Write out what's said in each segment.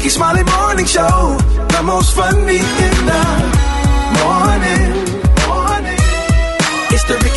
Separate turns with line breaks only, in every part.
Rickey Smiley Morning Show, the most funny in the morning.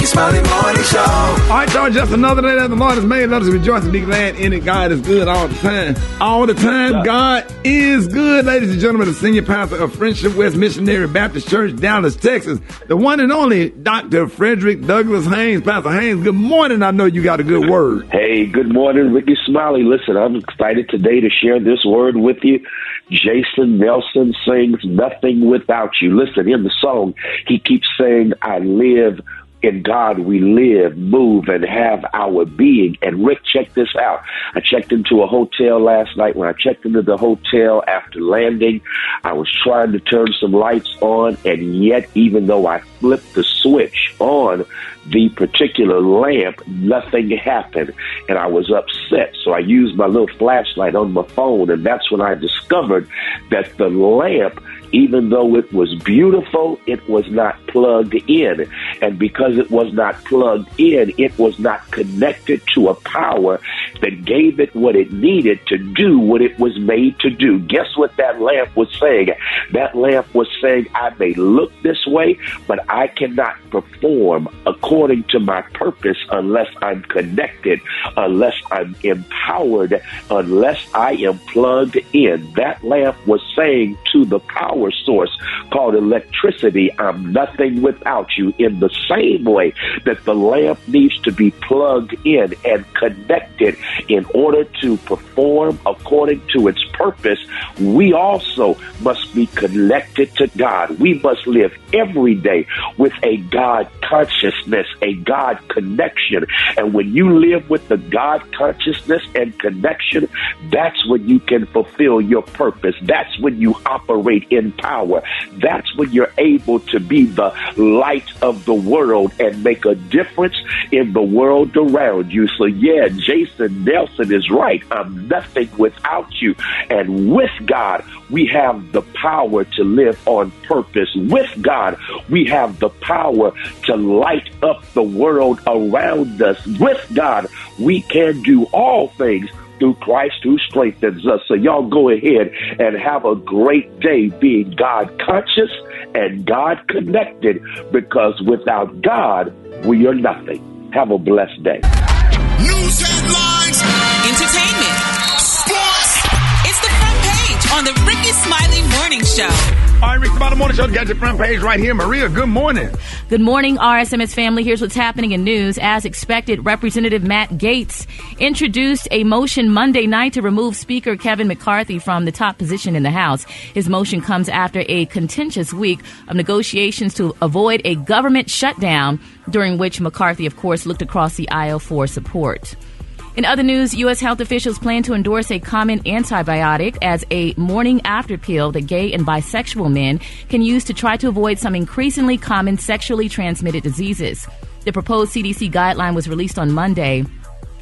It's the Rickey Smiley Morning Show.
All right, y'all, just another day that the Lord has made. Let us rejoice and be glad in it. God is good all the time. All the time, God is good. Ladies and gentlemen, the senior pastor of Friendship West Missionary Baptist Church, Dallas, Texas, the one and only Dr. Frederick Douglass Haynes. Pastor Haynes, good morning. I know you got a good word.
Hey, good morning, Rickey Smiley. Listen, I'm excited today to share this word with you. Jason Nelson sings Nothing Without You. Listen, in the song, he keeps saying, I live in God we live, move, and have our being. And Rick, check this out. I checked into a hotel last night. When I checked into the hotel after landing, I was trying to turn some lights on, and yet, even though I flipped the switch on the particular lamp, nothing happened, and I was upset. So I used my little flashlight on my phone, and that's when I discovered that the lamp even though it was beautiful, it was not plugged in. And because it was not plugged in, it was not connected to a power that gave it what it needed to do what it was made to do. Guess what that lamp was saying? That lamp was saying, I may look this way, but I cannot perform according to my purpose unless I'm connected, unless I'm empowered, unless I am plugged in. That lamp was saying to the power power source called electricity. I'm nothing without you. In the same way that the lamp needs to be plugged in and connected in order to perform according to its purpose, we also must be connected to God. We must live every day with a God consciousness, a God connection. And when you live with the God consciousness and connection, that's when you can fulfill your purpose. That's when you operate in power. That's when you're able to be the light of the world and make a difference in the world around you. So, yeah, Jason Nelson is right. I'm nothing without you. And with God, we have the power to live on purpose. With God, we have the power to light up the world around us. With God, we can do all things through Christ who strengthens us. So y'all go ahead and have a great day being God conscious and God connected because without God, we are nothing. Have a blessed day.
News headlines,
entertainment, Morning Show.
All right, Rick, the morning show. Got your front page right here. Maria, good morning.
Good morning, RSMS family. Here's what's happening in news. As expected, Representative Matt Gaetz introduced a motion Monday night to remove Speaker Kevin McCarthy from the top position in the House. His motion comes after a contentious week of negotiations to avoid a government shutdown, during which McCarthy, of course, looked across the aisle for support. In other news, U.S. health officials plan to endorse a common antibiotic as a morning after pill that gay and bisexual men can use to try to avoid some increasingly common sexually transmitted diseases. The proposed CDC guideline was released on Monday.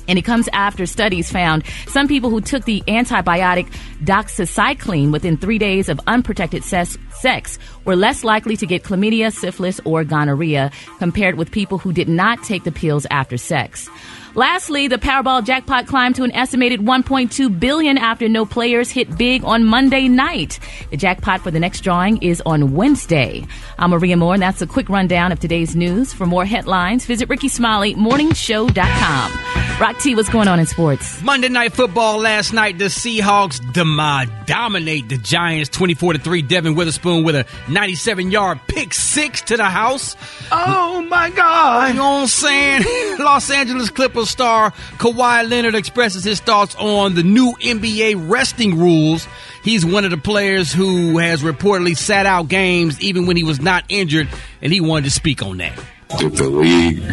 And it comes after studies found some people who took the antibiotic doxycycline within three days of unprotected sex, sex were less likely to get chlamydia, syphilis, or gonorrhea compared with people who did not take the pills after sex. Lastly, the Powerball jackpot climbed to an estimated 1.2 billion after no players hit big on Monday night. The jackpot for the next drawing is on Wednesday. I'm Maria Moore, and that's a quick rundown of today's news. For more headlines, visit RickySmileyMorningShow.com. Rock T, what's going on in sports?
Monday Night Football last night, the Seahawks dem- dominate the Giants 24 to 3. Devon Witherspoon with a 97 yard pick six to the house.
Oh my God.
You know what I'm saying? Los Angeles Clippers star Kawhi Leonard expresses his thoughts on the new NBA resting rules. He's one of the players who has reportedly sat out games even when he was not injured, and he wanted to speak on that.
If the league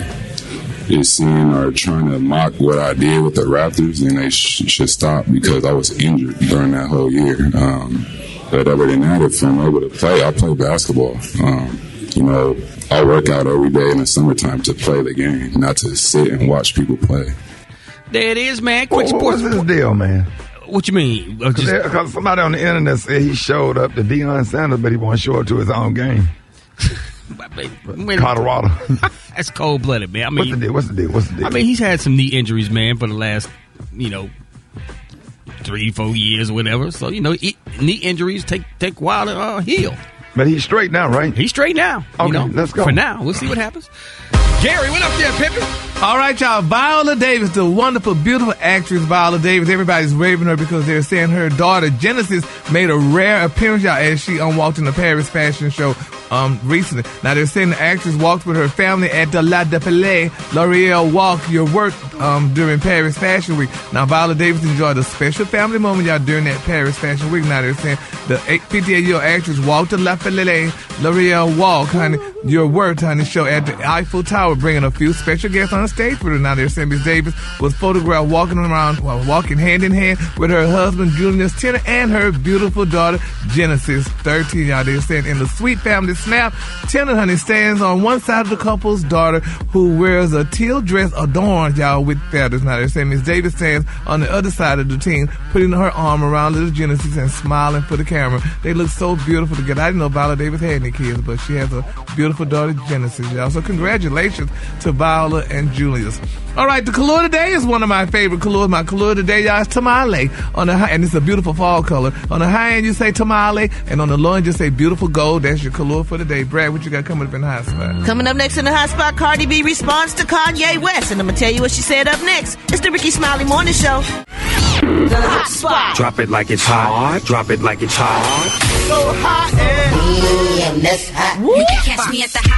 is seeing or trying to mock what I did with the Raptors, then they sh- should stop because I was injured during that whole year. Um, but other than that, if I'm able to play, I play basketball. Um, you know, I work out every day in the summertime to play the game, not to sit and watch people play.
There it is, man.
What,
Quick
what- what's
sports.
his deal, man?
What you mean? Uh, just-
Because somebody on the internet said he showed up to Deion Sanders, but he won't show up to his own game. Colorado.
That's cold blooded, man. I
What's the
mean,
deal? What's the deal? What's the deal?
I mean, he's had some knee injuries, man, for the last, you know, three, four years or whatever. So you know, e- knee injuries take take a while to uh, heal.
But he's straight now, right?
He's straight now.
Okay,
you know,
let's go.
For now, we'll see what happens. Gary, what up there, Pippin?
All right, y'all. Viola Davis, the wonderful, beautiful actress Viola Davis. Everybody's raving her because they're saying her daughter Genesis made a rare appearance, y'all, as she um, walked in the Paris fashion show um, recently. Now they're saying the actress walked with her family at the Le Défilé L'Oreal Walk Your Work um, during Paris Fashion Week. Now Viola Davis enjoyed a special family moment, y'all, during that Paris Fashion Week. Now they're saying the 58-year-old actress walked the Le Défilé L'Oreal Walk, honey, Your Work, honey, show at the Eiffel Tower, bringing a few special guests on the stage for her. Now they're Davis was photographed walking around, well, walking hand in hand with her husband Julius Tennon and her beautiful daughter Genesis, 13. Y'all, they're saying in the sweet family snap, Tennon, honey, stands on one side of the couple's daughter who wears a teal dress adorned, y'all, with feathers. Now they're saying Miss Davis stands on the other side of the team, putting her arm around little Genesis and smiling for the camera. They look so beautiful together. I didn't know Viola Davis had any kids, but she has a beautiful daughter, Genesis, y'all. So congratulations to Viola and Julius. All right, the color today is one of my favorite colors. My color today, y'all, is tamale. On the high, and it's a beautiful fall color. On the high end, you say tamale, and on the low end, you say beautiful gold. That's your color for the day. Brad, what you got coming up in the hot spot?
Coming up next in the hot spot, Cardi B responds to Kanye West, and I'm gonna tell you what she said up next. It's the Rickey Smiley Morning Show. The hot spot.
Drop it like it's hot. Drop it like it's hot.
So hot and
You can catch me at the hot spot. It's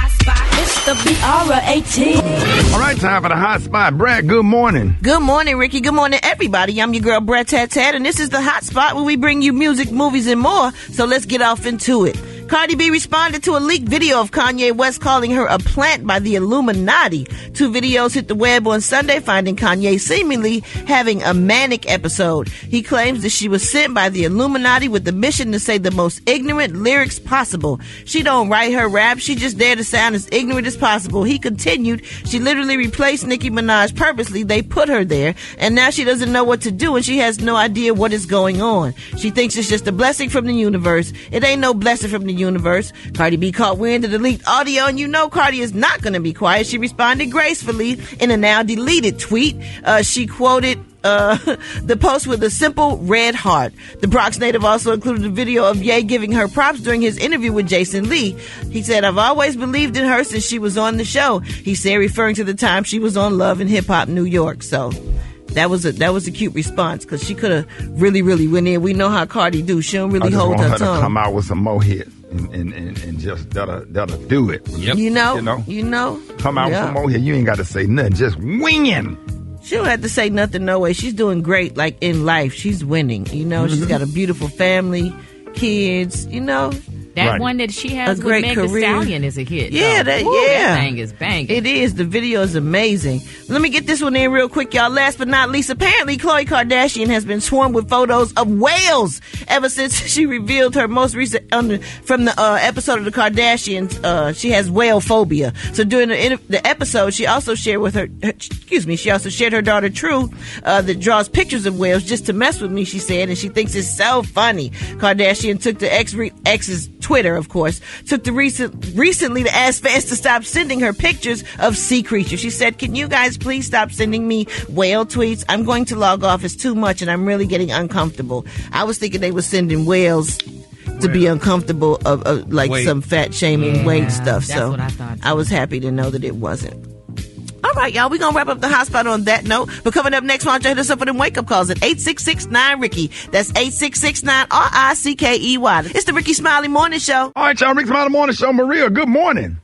the BR18.
All right, time for the hot spot. Brad, good morning.
Good morning, Rickey. Good morning, everybody. I'm your girl, Brat Tat Tat, and this is the hot spot where we bring you music, movies, and more. So let's get off into it. Cardi B responded to a leaked video of Kanye West calling her a plant by the Illuminati. Two videos hit the web on Sunday, finding Kanye seemingly having a manic episode. He claims that she was sent by the Illuminati with the mission to say the most ignorant lyrics possible. She don't write her rap, she just there to sound as ignorant as possible. He continued, she literally replaced Nicki Minaj purposely. They put her there, and now she doesn't know what to do and she has no idea what is going on. She thinks it's just a blessing from the universe. It ain't no blessing from the universe. Cardi B caught wind of the leaked audio, and you know Cardi is not going to be quiet. She responded gracefully in a now deleted tweet. Uh, she quoted uh, the post with a simple red heart. The Bronx native also included a video of Ye giving her props during his interview with Jason Lee. He said, I've always believed in her since she was on the show. He said, referring to the time she was on Love and Hip Hop New York. So that was a that was a cute response because she could have really really went in. We know how Cardi do. She don't
I
really
just
hold
want
her
her to
tongue.
come out with some more hits and, and, and, and just that'll, that'll do it.
You know,
You know?
you know.
Come out
Yeah.
with some more hits. You ain't got to say nothing. Just winging.
She don't have to say nothing, no way. She's doing great, like in life. She's winning. You know, she's
Mhm.
got a beautiful family, kids. You know,
That
Right.
one that she has
A
with
great
Meg Thee
career.
Stallion is a hit.
Yeah,
though.
that
Woo,
yeah.
That thing is banging.
It is. The video is amazing. Let me get this one in real quick, y'all. Last but not least, apparently Khloe Kardashian has been swarmed with photos of whales ever since she revealed her most recent under from the uh, episode of the Kardashians. Uh, she has whale phobia. So during the, the episode, she also shared with her, her- excuse me, she also shared her daughter True uh, that draws pictures of whales just to mess with me. She said, and she thinks it's so funny. Kardashian took to ex ex's Twitter, of course, took the recent recently to ask fans to stop sending her pictures of sea creatures. She said, "Can you guys please stop sending me whale tweets? I'm going to log off. It's too much, and I'm really getting uncomfortable." I was thinking they were sending whales. To be uncomfortable of, of like
Weight.
some fat shaming
Yeah,
weight stuff.
that's
so
what I thought,
I was happy to know that it wasn't. All right, y'all, we're going to wrap up the hot spot on that note. But coming up next, why don't you hit us up with them wake up calls at 866-9-RICKY. That's 866-9-R-I-C-K-E-Y. It's the Rickey Smiley Morning Show.
All right, y'all. Rickey Smiley Morning Show. Maria, good morning.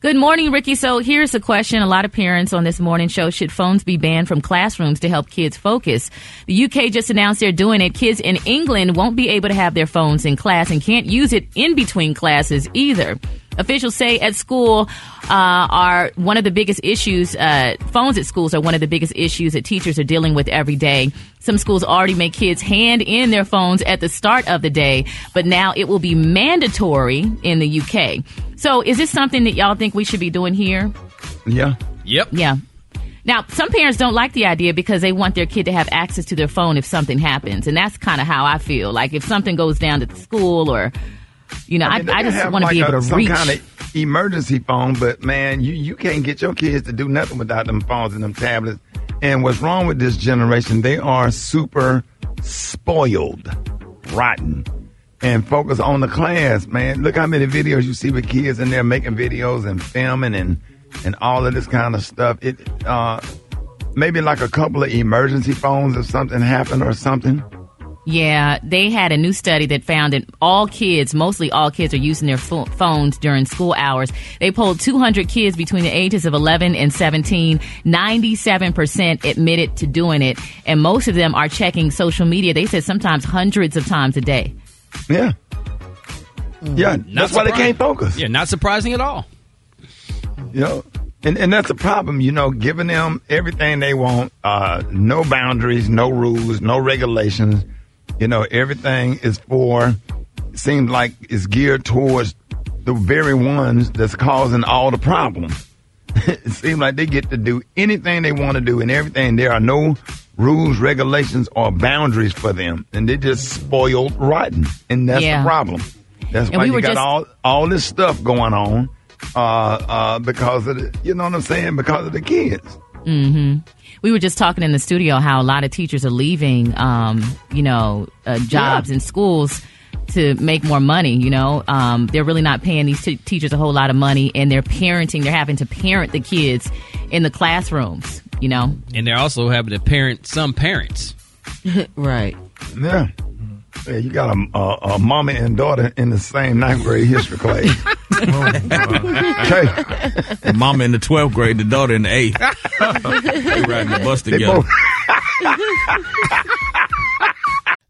Good morning, Ricky. So here's a question. A lot of parents on this morning show should phones be banned from classrooms to help kids focus? The UK just announced they're doing it. Kids in England won't be able to have their phones in class and can't use it in between classes either. Officials say at school uh, are one of the biggest issues. Uh, phones at schools are one of the biggest issues that teachers are dealing with every day. Some schools already make kids hand in their phones at the start of the day, but now it will be mandatory in the UK. So, is this something that y'all think we should be doing here?
Yeah.
Yep.
Yeah. Now, some parents don't like the idea because they want their kid to have access to their phone if something happens. And that's kind of how I feel. Like if something goes down at the school or, you know, I,
mean, they
I, just want to
like
be able
a-
to
some
reach.
kind of emergency phone, but man, you, you can't get your kids to do nothing without them phones and them tablets. And what's wrong with this generation? They are super spoiled, rotten, and focus on the class, man. Look how many videos you see with kids in there making videos and filming and and all of this kind of stuff. It uh maybe like a couple of emergency phones if something happened or something.
Yeah, they had a new study that found that all kids, mostly all kids, are using their pho- phones during school hours. They polled 200 kids between the ages of 11 and 17. 97% admitted to doing it, and most of them are checking social media. They said sometimes hundreds of times a day.
Yeah. Yeah,
Not
that's why they can't focus.
Yeah, not surprising at all.
You know, and, and that's a problem, you know, giving them everything they want, uh, no boundaries, no rules, no regulations. You know, everything is for, seems like it's geared towards the very ones that's causing all the problems. it seems like they get to do anything they want to do and everything. There are no rules, regulations, or boundaries for them. And they're just spoiled rotten. And that's
Yeah.
the problem. That's
And
why
we
you got
just-
all all this stuff going on uh, uh, because of the, you know what I'm saying? Because of the kids.
hmm We were just talking in the studio how a lot of teachers are leaving, um, you know, uh, jobs in schools to make more money. You know, um, they're really not paying these t- teachers a whole lot of money, and they're parenting. They're having to parent the kids in the classrooms. You know,
And they're also having to parent some parents.
right.
Yeah. Yeah, you got a, a, a mama and daughter in the same ninth grade history class. okay.
The mama in the 12th grade, the daughter in the 8th. they riding the bus together.
both-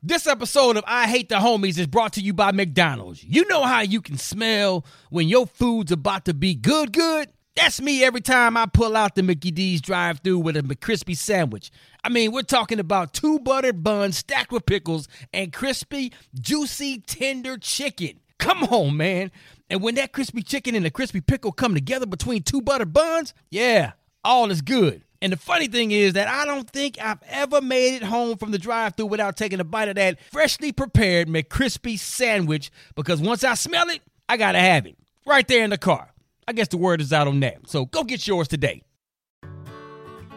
This episode of I Hate the Homies is brought to you by McDonald's. You know how you can smell when your food's about to be good, good? That's me every time I pull out the Mickey D's drive through with a McCrispy sandwich. I mean, we're talking about two buttered buns stacked with pickles and crispy, juicy, tender chicken. Come on, man. And when that crispy chicken and the crispy pickle come together between two butter buns, yeah, all is good. And the funny thing is that I don't think I've ever made it home from the drive through without taking a bite of that freshly prepared McCrispy sandwich because once I smell it, I gotta have it. Right there in the car. I guess the word is out on that. So go get yours today.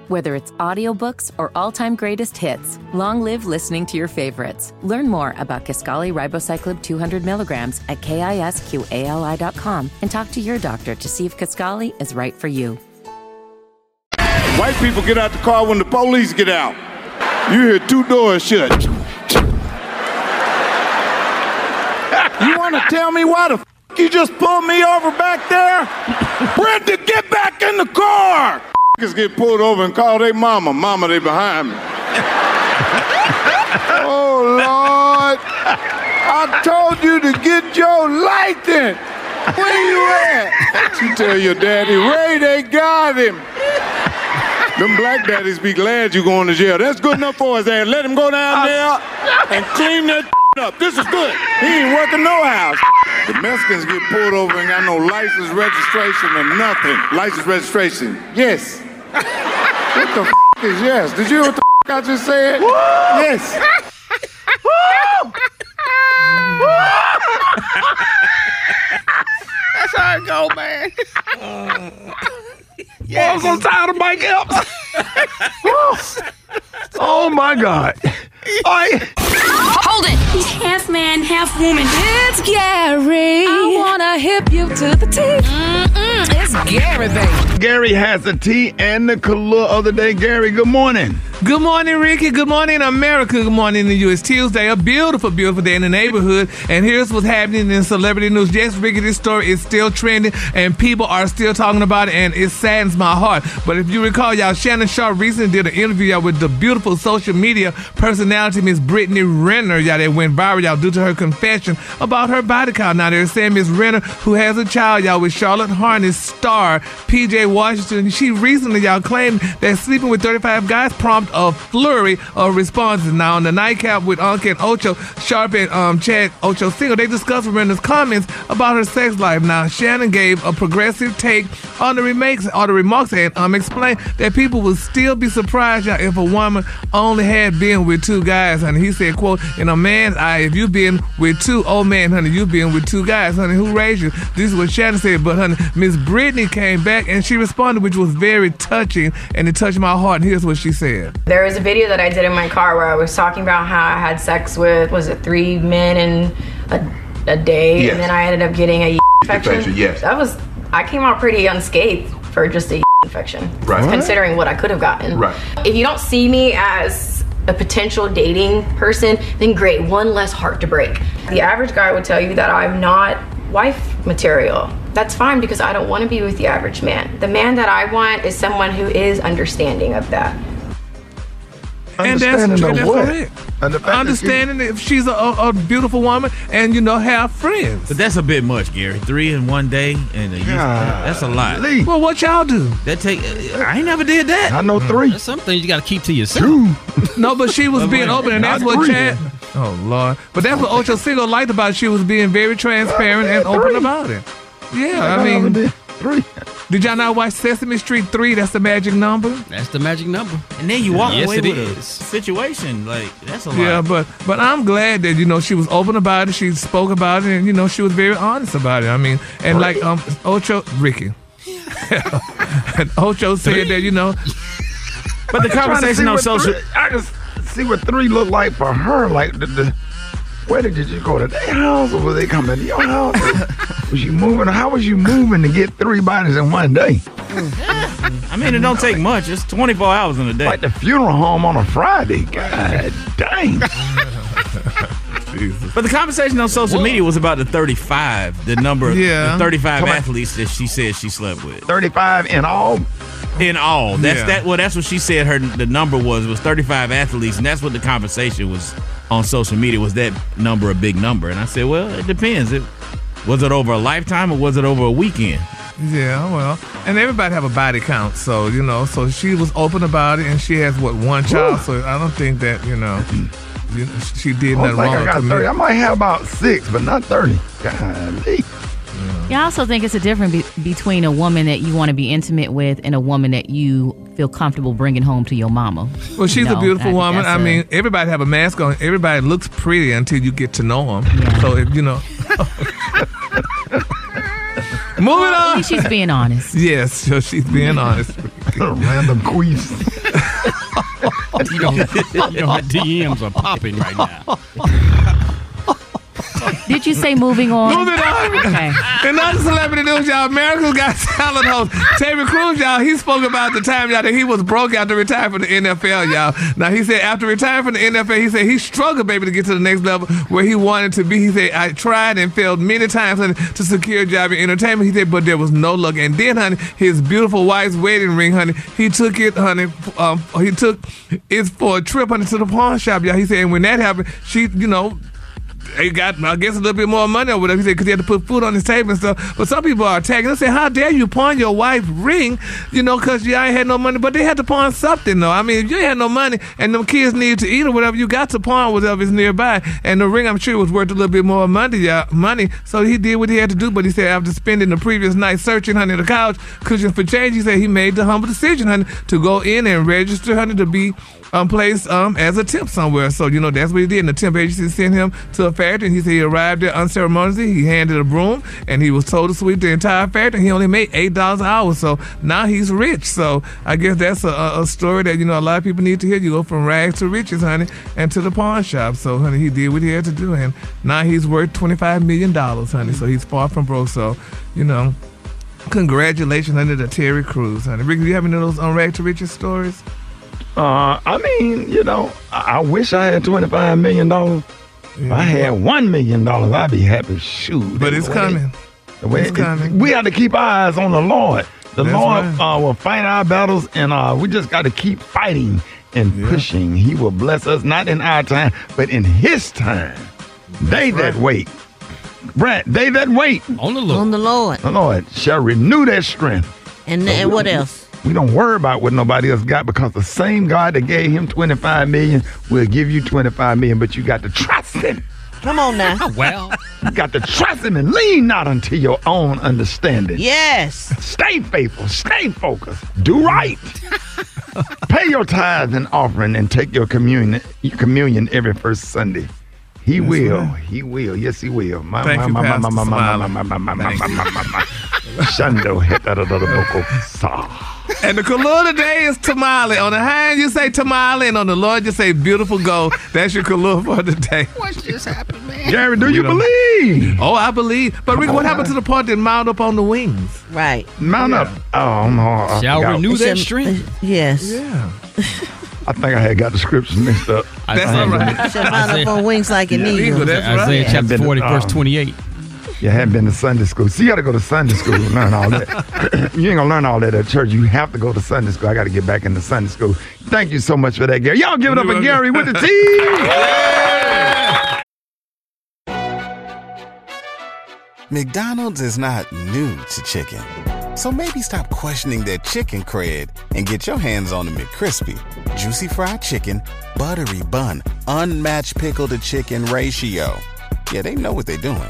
Whether it's audiobooks or all-time greatest hits, long live listening to your favorites. Learn more about Kisqali Ribociclib 200 milligrams at kisqali.com and talk to your doctor to see if Kisqali is right for you.
White people get out the car when the police get out. You hear two doors shut. You want to tell me why the f- you just pulled me over back there? Brenda, get back in the car! F***ers get pulled over and call their mama. Mama, they behind me. oh, Lord. I told you to get your license. Where you at? You tell your daddy, Ray, they got him. Them black daddies be glad you going to jail. That's good enough for his ass. Let him go down there and clean that up. This is good. He ain't working no house. The Mexicans get pulled over and got no license, registration, or nothing. License, registration. Yes. What the f- is yes? Did you hear what the f- I just said? Yes.
That's how it go, man. yeah, I'm so tired of Mike Epps. oh my God. I
Hold it. He's half man, half woman. It's Gary. I wanna hip you to the teeth. Mm-mm, it's Gary, baby.
Gary has the tea and the color of the day. Gary, good morning.
Good morning, Rickey. Good morning, America. Good morning to you. It's Tuesday, a beautiful, beautiful day in the neighborhood. And here's what's happening in celebrity news. Yes, Rickey, this story is still trending and people are still talking about it, and it saddens my heart. But if you recall, y'all, Shannon Sharpe recently did an interview, y'all, with the beautiful social media personality, Miss Brittany Renner, y'all, that went viral, y'all, due to her confession about her body count. Now, they're saying Miss Renner, who has a child, y'all, with Charlotte Hornets star PJ Washington, she recently, y'all, claimed that sleeping with 35 guys prompted a flurry of responses. Now, on the nightcap with Uncle and Ocho, Sharpe and um, Chad Ochocinco, they discussed Renner's comments about her sex life. Now, Shannon gave a progressive take on the remakes or the remarks and um, explained that people would still be surprised y'all, if a woman only had been with two guys. And he said, quote, in a man's eye, if you've been with two, oh man, honey, you've been with two guys, honey, who raised you? This is what Shannon said. But, honey, Miss Brittany came back and she responded, which was very touching and it touched my heart. And here's what she said.
There was a video that I did in my car where I was talking about how I had sex with was it three men in a, a day,
Yes.
and then I ended up getting a infection.
Infection, yes.
that was I came out pretty unscathed for just a infection,
Right.
Considering what I could have gotten.
Right.
If you don't see me as a potential dating person, then great, one less heart to break. The average guy would tell you that I'm not wife material. That's fine because I don't want to be with the average man. The man that I want is someone who is understanding of that.
And that's,
Understanding
true, that's
what?
correct.
And the fact that she-
Understanding if she's a, a, a beautiful woman and, you know, have friends.
But that's a bit much, Gary. Three in one day, and a, that's a lot.
Well, what y'all do?
That take. I ain't never did that.
I know three.
That's some things you got to keep to yourself.
No, but she was being open, and that's what
three.
Chad. Oh Lord! But that's what Ochocinco liked about it. She was being very transparent and open about it. Yeah, I mean,
three.
Did y'all not watch Sesame Street three? That's the magic number.
That's the magic number.
And then you walk
Yes,
away
it
with
is.
a situation like that's a lot.
Yeah, but but I'm glad that you know she was open about it. She spoke about it, and you know she was very honest about it. I mean, and like um Ocho Ricky, and Ocho said that you know.
But the
I'm trying to
conversation on social.
three- I just see what three look like for her. Like the, the where did you just go to their house or was they coming to your house? Was you moving? How was you moving to get three bodies in one day?
I mean, it don't take much. It's 24 hours in a day.
Like the funeral home on a Friday. God dang.
But the conversation on social media was about the 35, the number,
Yeah.
the 35
Come on.
athletes that she said she slept with.
35 in all.
In all, that's
Yeah.
that. Well, that's what she said. Her the number was was 35 athletes, and that's what the conversation was on social media. Was that number a big number? And I said, well, it depends. It was it over a lifetime or was it over a weekend?
Yeah, well, and everybody have a body count, so you know, so she was open about it, and she has what one child, so I don't think that you know, you know she did
I
nothing
think
wrong.
I got
commit-
30. I might have about six, but not 30. Golly.
Yeah, I also think it's a difference be- between a woman that you want to be intimate with and a woman that you feel comfortable bringing home to your mama.
Well, she's
You
a beautiful
I
woman.
that's
I
a-
mean, everybody have a mask on. Everybody looks pretty until you get to know them. So if you know, moving
Well, at
on.
least she's being honest.
Yes, so she's being honest.
Random quiz.
you know, you know, my DMs are popping right now.
Did you say moving on?
Moving on.
Okay.
And other celebrity news, y'all. America's Got Talent host Terry Crews, y'all. He spoke about the time, y'all, that he was broke after retiring from the NFL, y'all. Now he said after retiring from the NFL, he said he struggled, baby, to get to the next level where he wanted to be. He said I tried and failed many times honey, to secure a job in entertainment. He said, but there was no luck. And then, honey, his beautiful wife's wedding ring, honey, he took it, honey. Um, he took it for a trip, honey, to the pawn shop, y'all. He said, and when that happened, she, you know he got, I guess, a little bit more money or whatever. He said because he had to put food on his table and stuff. But some people are attacking. They say, "How dare you pawn your wife's ring?" You know, because you ain't had no money. But they had to pawn something, though. I mean, if you ain't had no money and them kids need to eat or whatever, you got to pawn whatever is nearby. And the ring, I'm sure, was worth a little bit more money. Yeah, money. So he did what he had to do. But he said after spending the previous night searching, honey, the couch, cushion for change, he said he made the humble decision, honey, to go in and register, honey, to be um, placed um, as a temp somewhere. So, you know, that's what he did. And the temp agency sent him to a factory. And he said he arrived there unceremoniously. He handed a broom and he was told to sweep the entire factory. He only made $8 an hour. So now he's rich. So I guess that's a, a story that, you know, a lot of people need to hear. You go from rags to riches, honey, and to the pawn shop. So, honey, he did what he had to do. And now he's worth $25 million, honey. So he's far from broke. So, you know, congratulations, honey, to Terry Crews, honey. Do you have any of those on rag to riches stories?
Uh, I mean, you know, I, I wish I had twenty five million dollars. If I had one million dollars, I'd be happy. Shoot,
But it's
way-
coming.
the way
It's
it-
coming.
We have to keep our eyes on the Lord. The
That's
Lord
right.
uh, will fight our battles, and uh, we just got to keep fighting and pushing. He will bless us, not in our time, but in His time. they that wait, Brett, they that wait
on the Lord,
On the Lord.
the Lord shall renew their strength.
And, and what else?
We don't worry about what nobody else got because the same God that gave him 25 million will give you 25 million, but you got to trust him.
Come on now.
well,
You got to trust him and lean not unto your own understanding.
Yes.
Stay faithful, stay focused, do right. Pay your tithes and offering and take your communion, your communion every first Sunday. He
That's
will.
right.
He will. Yes, he will. My,
Thank
my,
you,
my, my,
Pastor
my, my, my,
Smiley.
my, my, my, my,
Thank
my, my, my, my. Shando hetadadadaboko sa.
And the kalua today is tamale. On the hand, you say tamale, and on the Lord, you say beautiful gold. That's your kalua for today.
What just happened, man?
Jerry, do you, believe?
Oh, I believe. But Rick, what happened to the part that mount up on the wings?
Right.
Mount up. Oh, no. I
Shall
forgot.
renew
It
their
should-
strength.
Yes.
Yeah.
I think I had got the scriptures mixed up.
That's all right.
Should mount up on wings like an eagle.
Eagle, that's right.
Isaiah
Yeah.
chapter
Been-
40, verse
um,
28.
You hadn't been to Sunday school. See, you got to go to Sunday school to learn all that. you ain't going to learn all that at church. You have to go to Sunday school. I got to get back into Sunday school. Thank you so much for that, Gary. Y'all give it up for Gary with the T.
McDonald's is not new to chicken. So maybe stop questioning their chicken cred and get your hands on the McCrispy. Juicy fried chicken, buttery bun, unmatched pickle to chicken ratio. Yeah, they know what they're doing.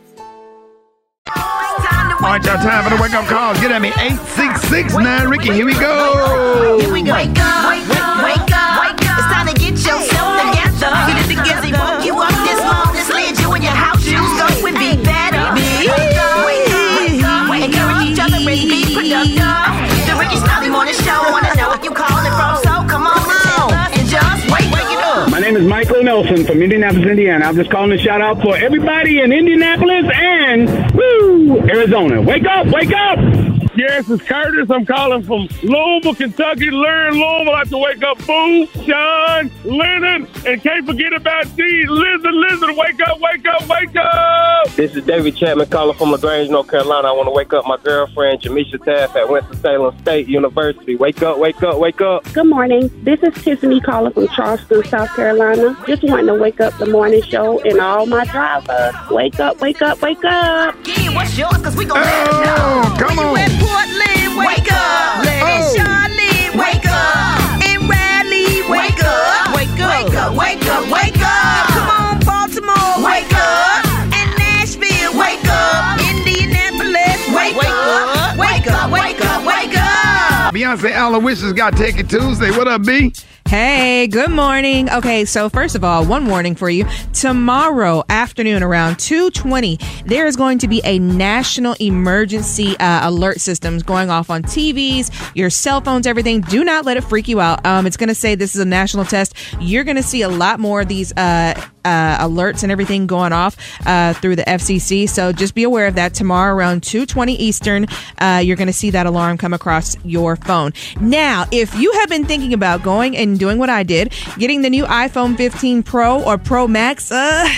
All right, y'all, time for the wake up calls. Get at me. 8669 Ricky. Here we go.
Here we go. Wake up, wake up, wake up, wake up. It's time to get yourself together. Get it together.
Is Michael Nelson from Indianapolis, Indiana. I'm just calling to shout out for everybody in Indianapolis and woo, Arizona. Wake up, wake up!
Yes, it's Curtis. I'm calling from Louisville, Kentucky. Learn Louisville. I have to wake up Boo, Sean, Leonard, and can't forget about D. Lizard, Lizard. Wake up, wake up, wake up!
This is David Chapman calling from LaGrange, North Carolina. I want to wake up my girlfriend, Jamisha Taff, at Winston-Salem State University. Wake up, wake up, wake up.
Good morning. This is Tiffany calling from Charleston, South Carolina. Just wanting to wake up the morning show and all my drivers. Wake up, wake up, wake up.
Yeah, what's yours? Cause we gon' let them know.
Oh, come on.
Portland? Wake up. Lady
Oh.
Wake up. In Raleigh, wake up. Wake up. Wake up, wake up, wake up. Come on, Baltimore, wake up. In Nashville, wake up. Indianapolis, wake up. Wake up, wake up, wake up.
Beyonce Alowishus got Take It Tuesday. What up, B?
Hey, good morning. Okay, so first of all, one warning for you. Tomorrow afternoon around 2:20, there is going to be a national emergency uh, alert systems going off on TVs, your cell phones, everything. Do not let it freak you out. Um, it's going to say this is a national test. You're going to see a lot more of these uh, uh, alerts and everything going off uh, through the FCC. So just be aware of that. Tomorrow around 2:20 Eastern, uh, you're going to see that alarm come across your phone. Now, if you have been thinking about going and doing what I did, getting the new iPhone 15 Pro or Pro Max, uh,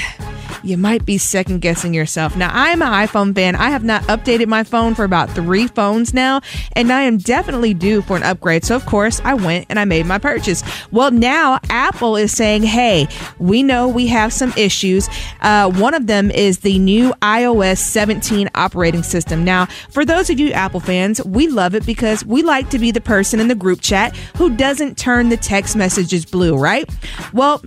you might be second guessing yourself. Now, I'm an iPhone fan. I have not updated my phone for about three phones now, and I am definitely due for an upgrade. So, of course, I went and I made my purchase. Well, now Apple is saying, hey, we know we have some issues. Uh, one of them is the new iOS 17 operating system. Now, for those of you Apple fans, we love it because we like to be the person in the group chat who doesn't turn the text messages blue, right? Well,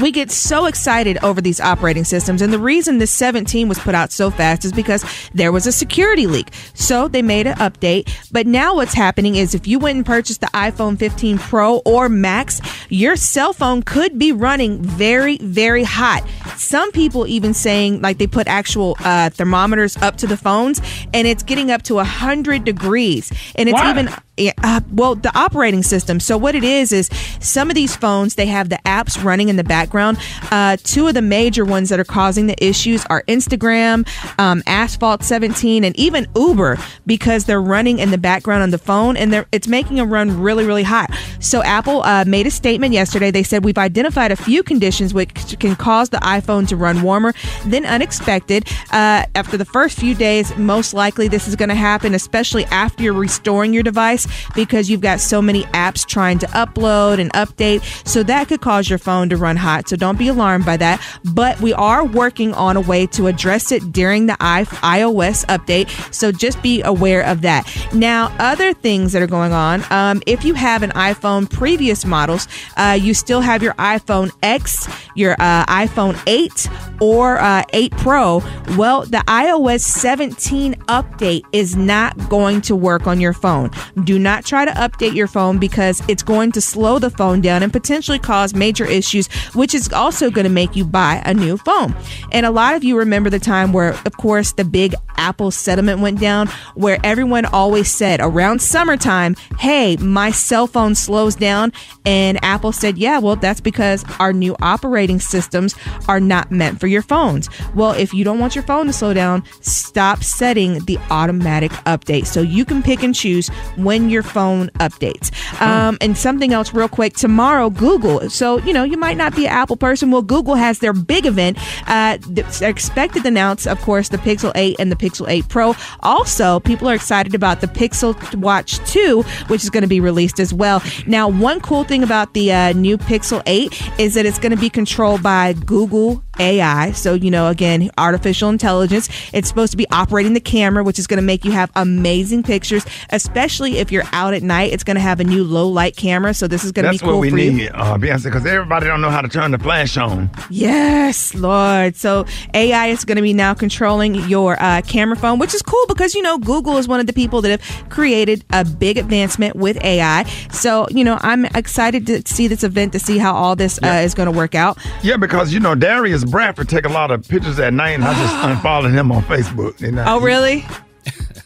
we get so excited over these operating systems. And the reason this 17 was put out so fast is because there was a security leak. So they made an update. But now what's happening is if you went and purchased the iPhone 15 Pro or Max, your cell phone could be running very, very hot. Some people even saying like they put actual uh, thermometers up to the phones and it's getting up to 100 degrees. And it's even uh, well, the operating system. So what it is is some of these phones they have the apps running in the background. Uh, two of the major ones that are causing the issues are Instagram, um, Asphalt 17, and even Uber because they're running in the background on the phone and it's making them run really really hot. So Apple uh, made a statement yesterday. They said we've identified a few conditions which can cause the iPhone to run warmer than unexpected. Uh, after the first few days, most likely this is going to happen, especially after you're restoring your device because you've got so many apps trying to upload and update. So that could cause your phone to run hot. So don't be alarmed by that. But we are working on a way to address it during the iOS update. So just be aware of that. Now, other things that are going on, um, if you have an iPhone previous models, uh, you still have your iPhone X, your uh, iPhone 8, or uh, 8 Pro. Well, the iOS 17 update is not going to work on your phone. Do not try to update your phone because it's going to slow the phone down and potentially cause major issues, which is also going to make you buy a new phone. And a lot of you remember the time where, of course, the big Apple settlement went down, where everyone always said around summertime, hey, my cell phone slows down. And Apple said, yeah, well, that's because our new operating systems are not meant for your phones. Well, if you don't want your phone to slow down, stop setting the automatic update so you can pick and choose when your phone updates. Um, and something else, real quick tomorrow, Google. So, you know, you might not be an Apple person. Well, Google has their big event. Uh, expected to announce, of course, the Pixel 8 and the Pixel 8 Pro. Also, people are excited about the Pixel Watch 2, which is going to be released as well. Now, one cool thing about the uh, new Pixel 8 is that it's going to be controlled by Google AI. So, you know, again, artificial intelligence. It's supposed to be operating the camera, which is going to make you have amazing pictures, especially if you're out at night. It's going to have a new low light camera. So, this is going to be
That's
cool
what we
for you.
need, uh, Beyonce, because everybody don't know how to turn the flash on.
Yes, Lord. So AI is going to be now controlling your uh, camera phone, which is cool because, you know, Google is one of the people that have created a big advancement with AI. So, you know, I'm excited to see this event to see how all this uh, is going to work out.
Yeah, because you know Darius Bradford take a lot of pictures at night, and I just unfollowed him on Facebook. You know?
Oh, really?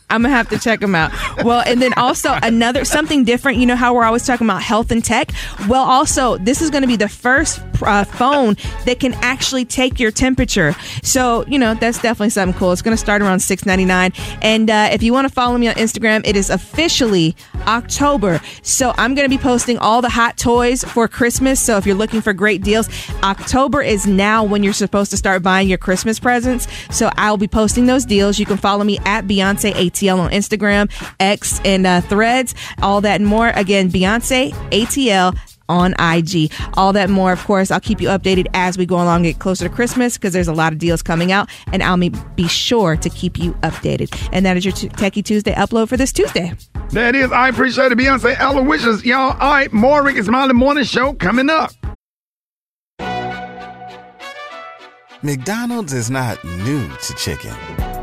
I'm gonna have to check them out. Well, and then also another something different. You know how we're always talking about health and tech. Well, also this is to be the first uh, phone that can actually take your temperature. So you know that's definitely something cool. It's to start around six ninety nine. And uh, if you want to follow me on Instagram, it is officially October. So I'm to be posting all the hot toys for Christmas. So if you're looking for great deals, October is now when you're supposed to start buying your Christmas presents. So I'll be posting those deals. You can follow me at Beyonce ATL on Instagram, X, and uh, Threads. All that and more. Again, Beyonce ATL on IG. All that and more, of course, I'll keep you updated as we go along, get closer to Christmas because there's a lot of deals coming out, and I'll be be sure to keep you updated. And that is your t- Techie Tuesday upload for this Tuesday.
That is, I appreciate it, Beyonce. Alowishus y'all. All right, more Rickey Smiley Morning Show coming up.
McDonald's is not new to chicken.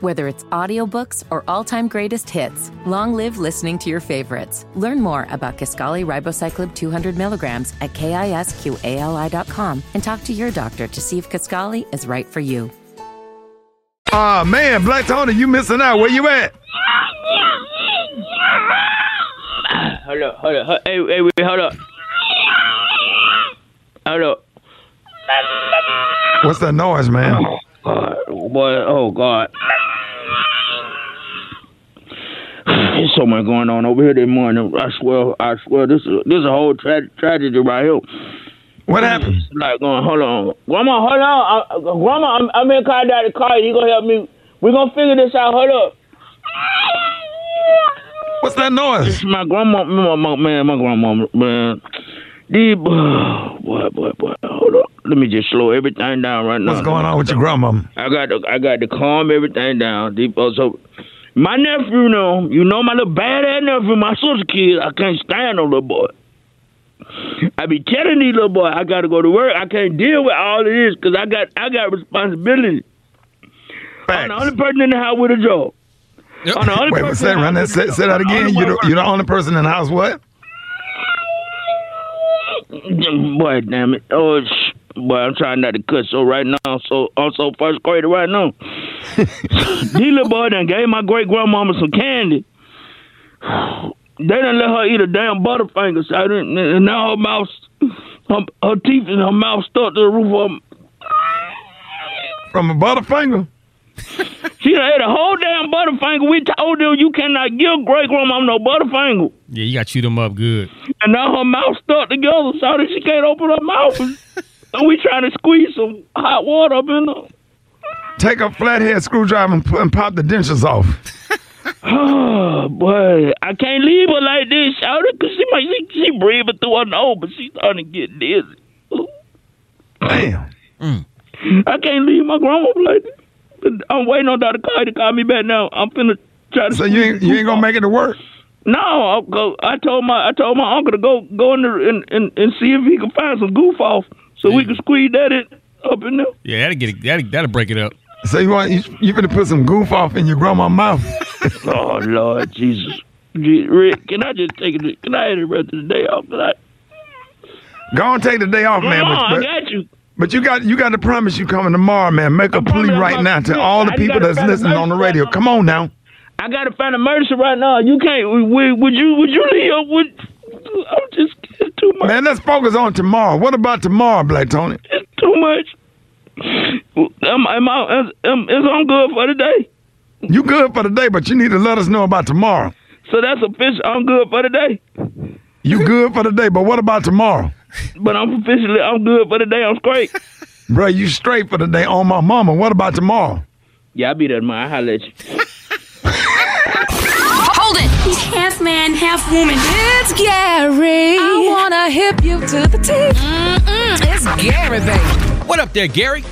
Whether it's audiobooks or all-time greatest hits, long live listening to your favorites. Learn more about Kisqali Ribociclib 200 milligrams at kisqali.com and talk to your doctor to see if Kisqali is right for you.
Ah man, Black Tony, you missing out. Where you at?
Hold up, hold up, hey, hey, wait, hold up. Hold up.
What's that noise, man?
God, boy, oh God. There's so much going on over here this morning. I swear, I swear, this is this is a whole tra- tragedy right here.
What happened?
It's like going, hold on, grandma, hold on, I, grandma, I'm, I'm in car down the car. You gonna help me? We gonna figure this out. Hold up.
What's that noise?
It's my grandma, my, my, man, my grandma, man. These, boy, boy, boy, hold up. Let me just slow everything down right now.
What's going on with your grandma?
I got to, I got to calm everything down. Deep, so, my nephew, you know, you know my little bad ass nephew, my sister kid. I can't stand no little boy. I be telling these little boy I got to go to work. I can't deal with all of this because I got, I got responsibility. I'm the only person in the house with a job. I'm the only
Wait,
person
what's that?
in the
Run that. Say, say that again. You're the, you're the only person in the house. What?
Boy, damn it. Oh, sh- boy, I'm trying not to cut. So right now, so I'm so first grader right now. These little boy done gave my great grandmama some candy. They didn't let her eat a damn Butterfinger. So I didn't, and now her mouth, her, her teeth and her mouth stuck to the roof of them.
From a Butterfinger?
She done ate a whole damn Butterfinger. We told them you cannot give great grandmama no Butterfinger.
Yeah, you got to chew them up good.
And now her mouth stuck together so that she can't open her mouth. And we trying to squeeze some hot water up in her.
Take a flathead screwdriver and, and pop the dentures off.
Oh boy, I can't leave her like this, shout it, cause she might she, she breathing through her nose, but she's starting to get dizzy.
Damn. Mm.
I can't leave my grandma like this. I'm waiting on Dr. Carter to call me back now. I'm finna try to.
So you ain't you ain't gonna make it to work?
No, I'll go. I told my I told my uncle to go go in there and, and, and see if he can find some goof off so we can squeeze that in up in there.
Yeah, that'll get it. That'll, that'll break it up.
So you want you, you finna put some goof off in your grandma's mouth?
oh Lord Jesus, Rick, can I just take it? Can I have the rest of the day off? Can I?
Go on, take the day off, man.
No,
but,
I got you.
But you got you got to promise you coming tomorrow, man. Make a plea right now to all the
I
people that's listening on the radio. Come on now.
I gotta find a mercy right now. You can't. Would, would you? Would you leave? Would I'm just it's too much.
Man, let's focus on tomorrow. What about tomorrow, Black Tony?
It's too much. Am, am I? Am, is I'm good for the day?
You good for the day, but you need to let us know about tomorrow.
So that's official. I'm good for the day.
You good for the day, but what about tomorrow?
But I'm officially. I'm good for the day. I'm straight.
Bro, you straight for the day on my mama. What about tomorrow?
Yeah, I'll be there tomorrow. I'll holler at you.
Hold it! He's half man, half woman. It's Gary. I wanna hip you to the teeth. Mm-mm, it's Gary, baby.
What up there, Gary?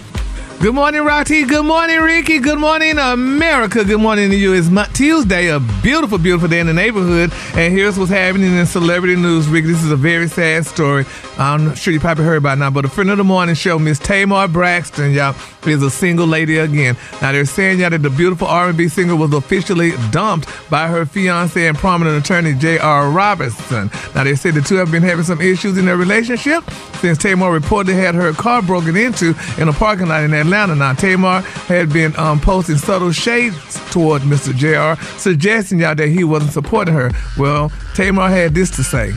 Good morning, Rocky. Good morning, Rickey. Good morning, America. Good morning to you. It's Tuesday, a beautiful, beautiful day in the neighborhood. And here's what's happening in celebrity news, Rickey. This is a very sad story. I'm sure you probably heard about now, but a friend of the morning show, Miss Tamar Braxton, y'all, is a single lady again. Now they're saying y'all that the beautiful R&B singer was officially dumped by her fiance and prominent attorney J.R. Robinson. Now they say the two have been having some issues in their relationship since Tamar reportedly had her car broken into in a parking lot in Atlanta. Now Tamar had been um, posting subtle shades toward Mr. JR, suggesting y'all that he wasn't supporting her. Well, Tamar had this to say.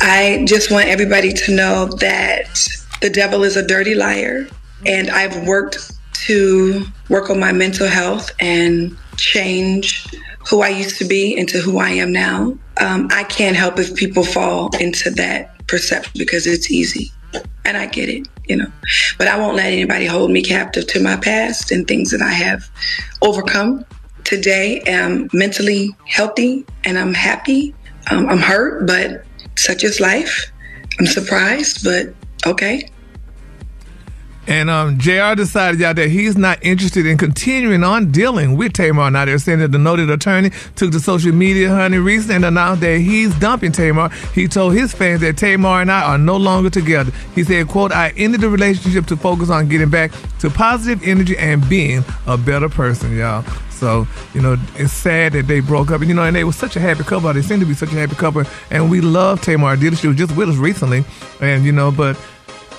I just want everybody to know that the devil is a dirty liar, and I've worked to work on my mental health and change who I used to be into who I am now. Um, I can't help if people fall into that perception because it's easy, and I get it, you know. But I won't let anybody hold me captive to my past and things that I have overcome. Today, I'm mentally healthy and I'm happy. Um, I'm hurt, but such is life. I'm surprised, but okay.
And um, JR decided y'all that he's not interested in continuing on dealing with Tamar. Now they're saying that the noted attorney took to social media, honey, recently and announced that he's dumping Tamar. He told his fans that Tamar and I are no longer together. He said, quote, I ended the relationship to focus on getting back to positive energy and being a better person, y'all. So, you know, it's sad that they broke up. And, you know, and they were such a happy couple. They seem to be such a happy couple. And we love Tamar Dillon. She was just with us recently. And, you know, but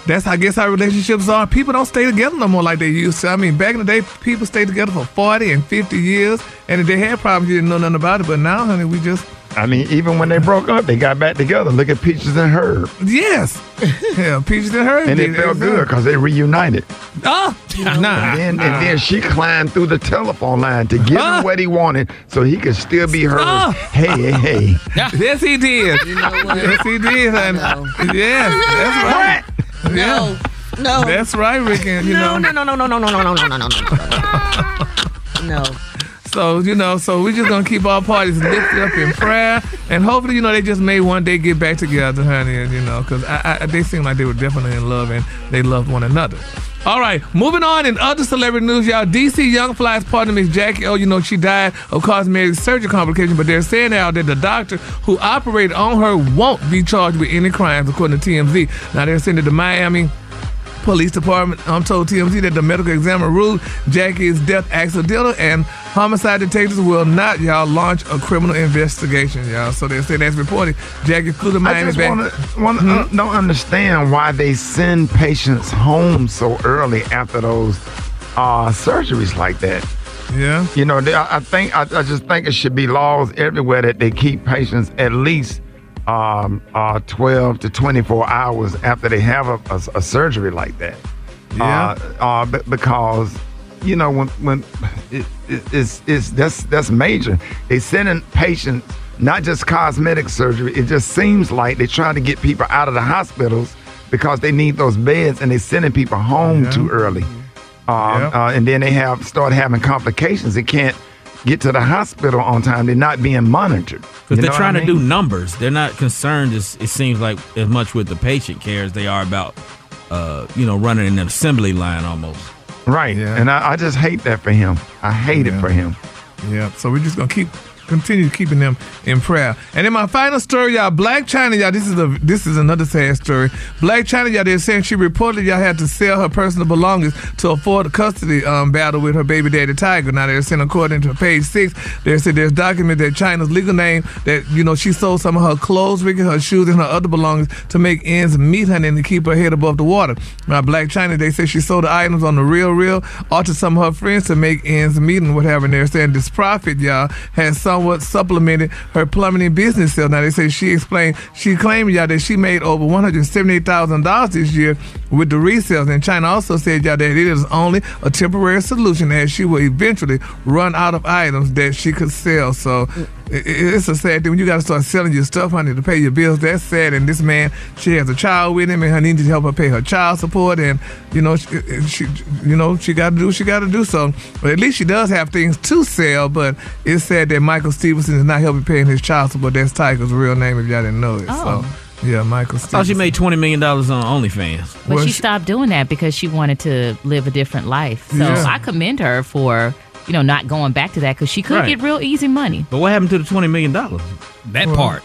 that's I guess how relationships are. People don't stay together no more like they used to. I mean, back in the day, people stayed together for 40 and 50 years. And if they had problems, you didn't know nothing about it. But now, honey, we just.
I mean, even when they broke up, they got back together. Look at Peaches and Herb.
Yes. yeah, Peaches and Herb.
And it
did
felt good because they reunited.
Oh,
And then, and then ah. she climbed through the telephone line to give him ah. what he wanted so he could still be heard.
Oh.
Hey, hey, hey.
yes, he did. yes, he did, honey. Yes, that's right.
No. No.
That's right, Rickey. You
no,
know.
no, no, no, no, no, no, no, no, no, no, no. No. No.
So you know, so we're just gonna keep all parties lifted up in prayer, and hopefully, you know, they just may one day get back together, honey, and you know, because I, I, they seem like they were definitely in love and they loved one another. All right, moving on in other celebrity news, y'all. DC Young Fly's partner, Miss Jackie O, you know, she died of cosmetic surgery complications, but they're saying now that the doctor who operated on her won't be charged with any crimes, according to TMZ. Now they're saying that the Miami Police Department um, told TMZ that the medical examiner ruled Jackie's death accidental and homicide detectives will not, y'all, launch a criminal investigation, y'all. So they say that's reported. Jackie flew to Miami I
just
back.
wanna, wanna, uh, don't understand why they send patients home so early after those uh, surgeries like that.
Yeah.
You know, I think I, I just think it should be laws everywhere that they keep patients at least um, uh, 12 to 24 hours after they have a, a, a surgery like that.
Yeah.
Uh, uh, be- because you know when when it, it, it's it's that's that's major. They sending patients not just cosmetic surgery. It just seems like they're trying to get people out of the hospitals because they need those beds, and they're sending people home too early. Um, uh, and then they have start having complications. They can't get to the hospital on time. They're not being monitored.
Because they're trying
I
to do numbers. They're not concerned, as it seems like, as much with the patient care as they are about, uh, you know, running an assembly line almost.
Right. And I, I just hate that for him. I hate it for him.
Yeah. So we're just gonna keep continue keeping them in prayer. And in my final story, y'all, Blac Chyna, y'all, this is a this is another sad story. Blac Chyna, y'all, they're saying she reportedly y'all had to sell her personal belongings to afford a custody um, battle with her baby daddy Tyga. Now they're saying according to page six, they said there's document that Chyna's legal name that you know she sold some of her clothes, Rickey, her shoes, and her other belongings to make ends meet, honey, and to keep her head above the water. Now Blac Chyna, they say she sold the items on the real, real, or to some of her friends to make ends meet and whatever. They're saying this profit, y'all, has somewhat supplemented her plummeting business sales. Now they say she explained, she claimed, y'all, that she made over one hundred seventy-eight thousand dollars this year with the resales. And Chyna also said, y'all, that it is only a temporary solution as she will eventually run out of items that she could sell. So it's a sad thing when you got to start selling your stuff, honey, to pay your bills. That's sad. And this man, she has a child with him, and her needs to help her pay her child support. And you know, she, she you know, she got to do what she got to do. So, but at least she does have things to sell. But it's sad that Michael Stevenson is not helping paying his child support. That's Tyga's real name, if y'all didn't know it.
Oh.
So, yeah, Michael
I
Stevenson.
thought she made $20 million on OnlyFans.
But
Well,
she
she-
stopped doing that because she wanted to live a different life. So
Yeah.
I commend her for, you know, not going back to that because she could
Right.
get real easy money.
But what happened to the $20 million? That
Well-
part.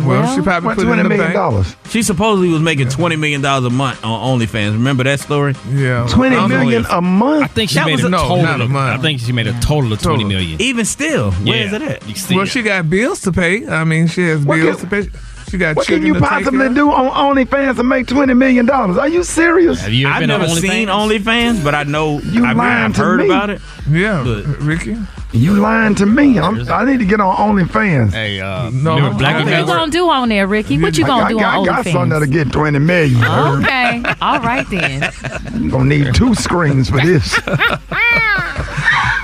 Well, she probably
What,
put it in
20
the
million
bank.
dollars?
She supposedly was making $20 million a month on OnlyFans. Remember that story?
Yeah.
Twenty
I don't know
million
if-
a month.
I think she
That
made
was
a
a-
no,
total.
not a
of,
month.
I think she made a total of twenty
Total.
million.
Even still, where
yeah,
is it at?
You still,
Well, she got bills to pay. I mean, she has
What
bills
can-
to pay. She got
What can you
to
possibly do on OnlyFans to make twenty million dollars? Are you serious?
have you ever
I've
been
never
on
seen
OnlyFans?
OnlyFans, but I know
You
I've,
lying
I've
to
heard
me.
about it.
Yeah,
But-
Rickey.
You lying to me? I'm, I need to get on OnlyFans.
Hey, uh,
No,
remember
I'm
Black
What you
Events?
gonna do on there, Rickey? What you gonna
got,
do
I
on OnlyFans?
I got something that'll get twenty million.
Okay, all right then.
You're gonna need two screens for this.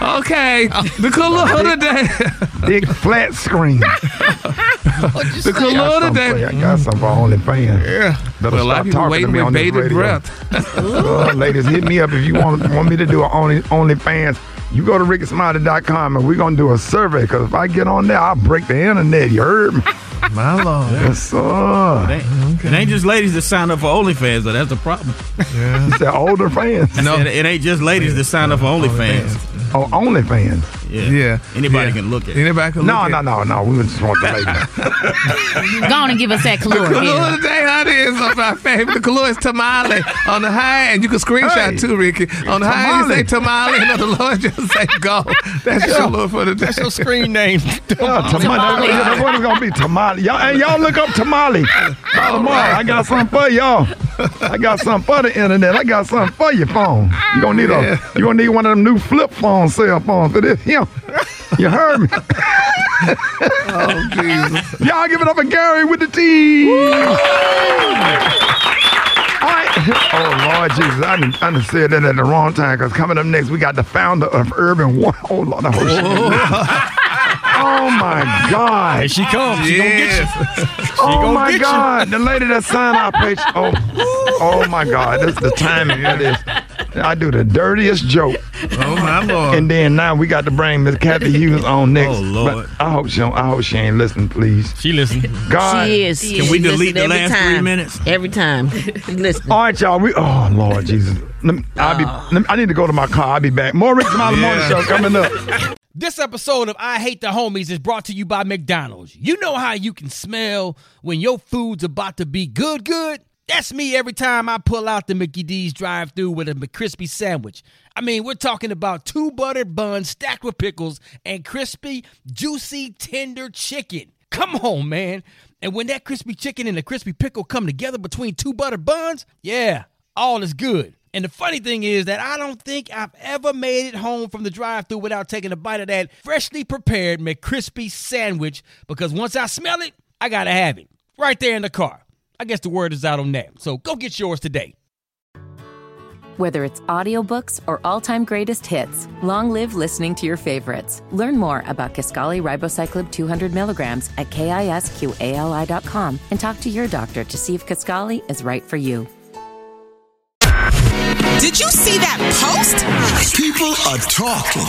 Okay, the color today.
Big flat screen.
The
got
color
something for you.
today.
I got something for OnlyFans.
Yeah.
Better
Well,
stop talking to me
with
on this radio.
breath.
Uh, ladies, hit me up if you want want me to do an only OnlyFans. You go to rickeysmiley.com and we're gonna do a survey. Because if I get on there, I'll break the internet. You heard me?
My lord.
Yes, sir.
It ain't, it ain't just ladies that sign up for OnlyFans, though. That's the problem.
Yeah.
You said older fans.
No, it, it ain't just ladies that sign up for OnlyFans.
Oh, OnlyFans.
Yeah.
Yeah.
Anybody
Yeah.
can look at it.
Anybody can
No,
look
no,
at
no, no. No, no. We just want the ladies.
Go on and give us that
The
color
color
here.
today, how it is on my favorite. The color is tamale on the high, and you can screenshot
Hey.
too, Ricky. On the high, you say tamale, and on the low, just say go. That's your look for the day.
That's your screen name.
Yeah, tamale. That's what it's gonna be. Tamale. Y'all, hey, y'all look up tamale. By tomorrow, I got something for y'all. I got something for the internet. I got something for your phone. You gonna need a. You gonna need one of them new flip phone cell phones for this. Yeah. You heard me.
Oh, Jesus.
Y'all give it up for Gary with the T. All right. Oh Lord Jesus, I done, I done said that at the wrong time because coming up next we got the founder of Urban One. Oh Lord, I Oh my God!
Here she comes. She
Yes.
gonna get you. She
Oh
gonna
my
get
God! The lady that signed our page. Oh, oh my God! That's the timing of this. I do the dirtiest joke,
Oh my lord.
and then now we got to bring Miss Cathy Hughes on next.
Oh, Lord.
But I hope she. Don't, I hope she ain't listening. Please,
She listen.
God.
She is.
Can we
She
delete the
every
last three
time.
minutes?
Every time. Listen.
All right, y'all. We. Oh Lord Jesus. Let me, I'll be. Oh. let me- I need to go to my car. I'll be back. More Rick Smiley Morning Show coming up.
This episode of I Hate the Homies is brought to you by McDonald's. You know how you can smell when your food's about to be good, good? That's me every time I pull out the Mickey D's drive through with a McCrispy sandwich. I mean, we're talking about two buttered buns stacked with pickles and crispy, juicy, tender chicken. Come on, man. And when that crispy chicken and the crispy pickle come together between two buttered buns, yeah, all is good. And the funny thing is that I don't think I've ever made it home from the drive through without taking a bite of that freshly prepared McCrispy sandwich because once I smell it, I gotta have it. Right there in the car. I guess the word is out on that. So go get yours today.
Whether it's audiobooks or all-time greatest hits, long live listening to your favorites. Learn more about Kisqali Ribociclib 200 milligrams at kisqali.com and talk to your doctor to see if Kisqali is right for you.
Did you see that post?
People are talking.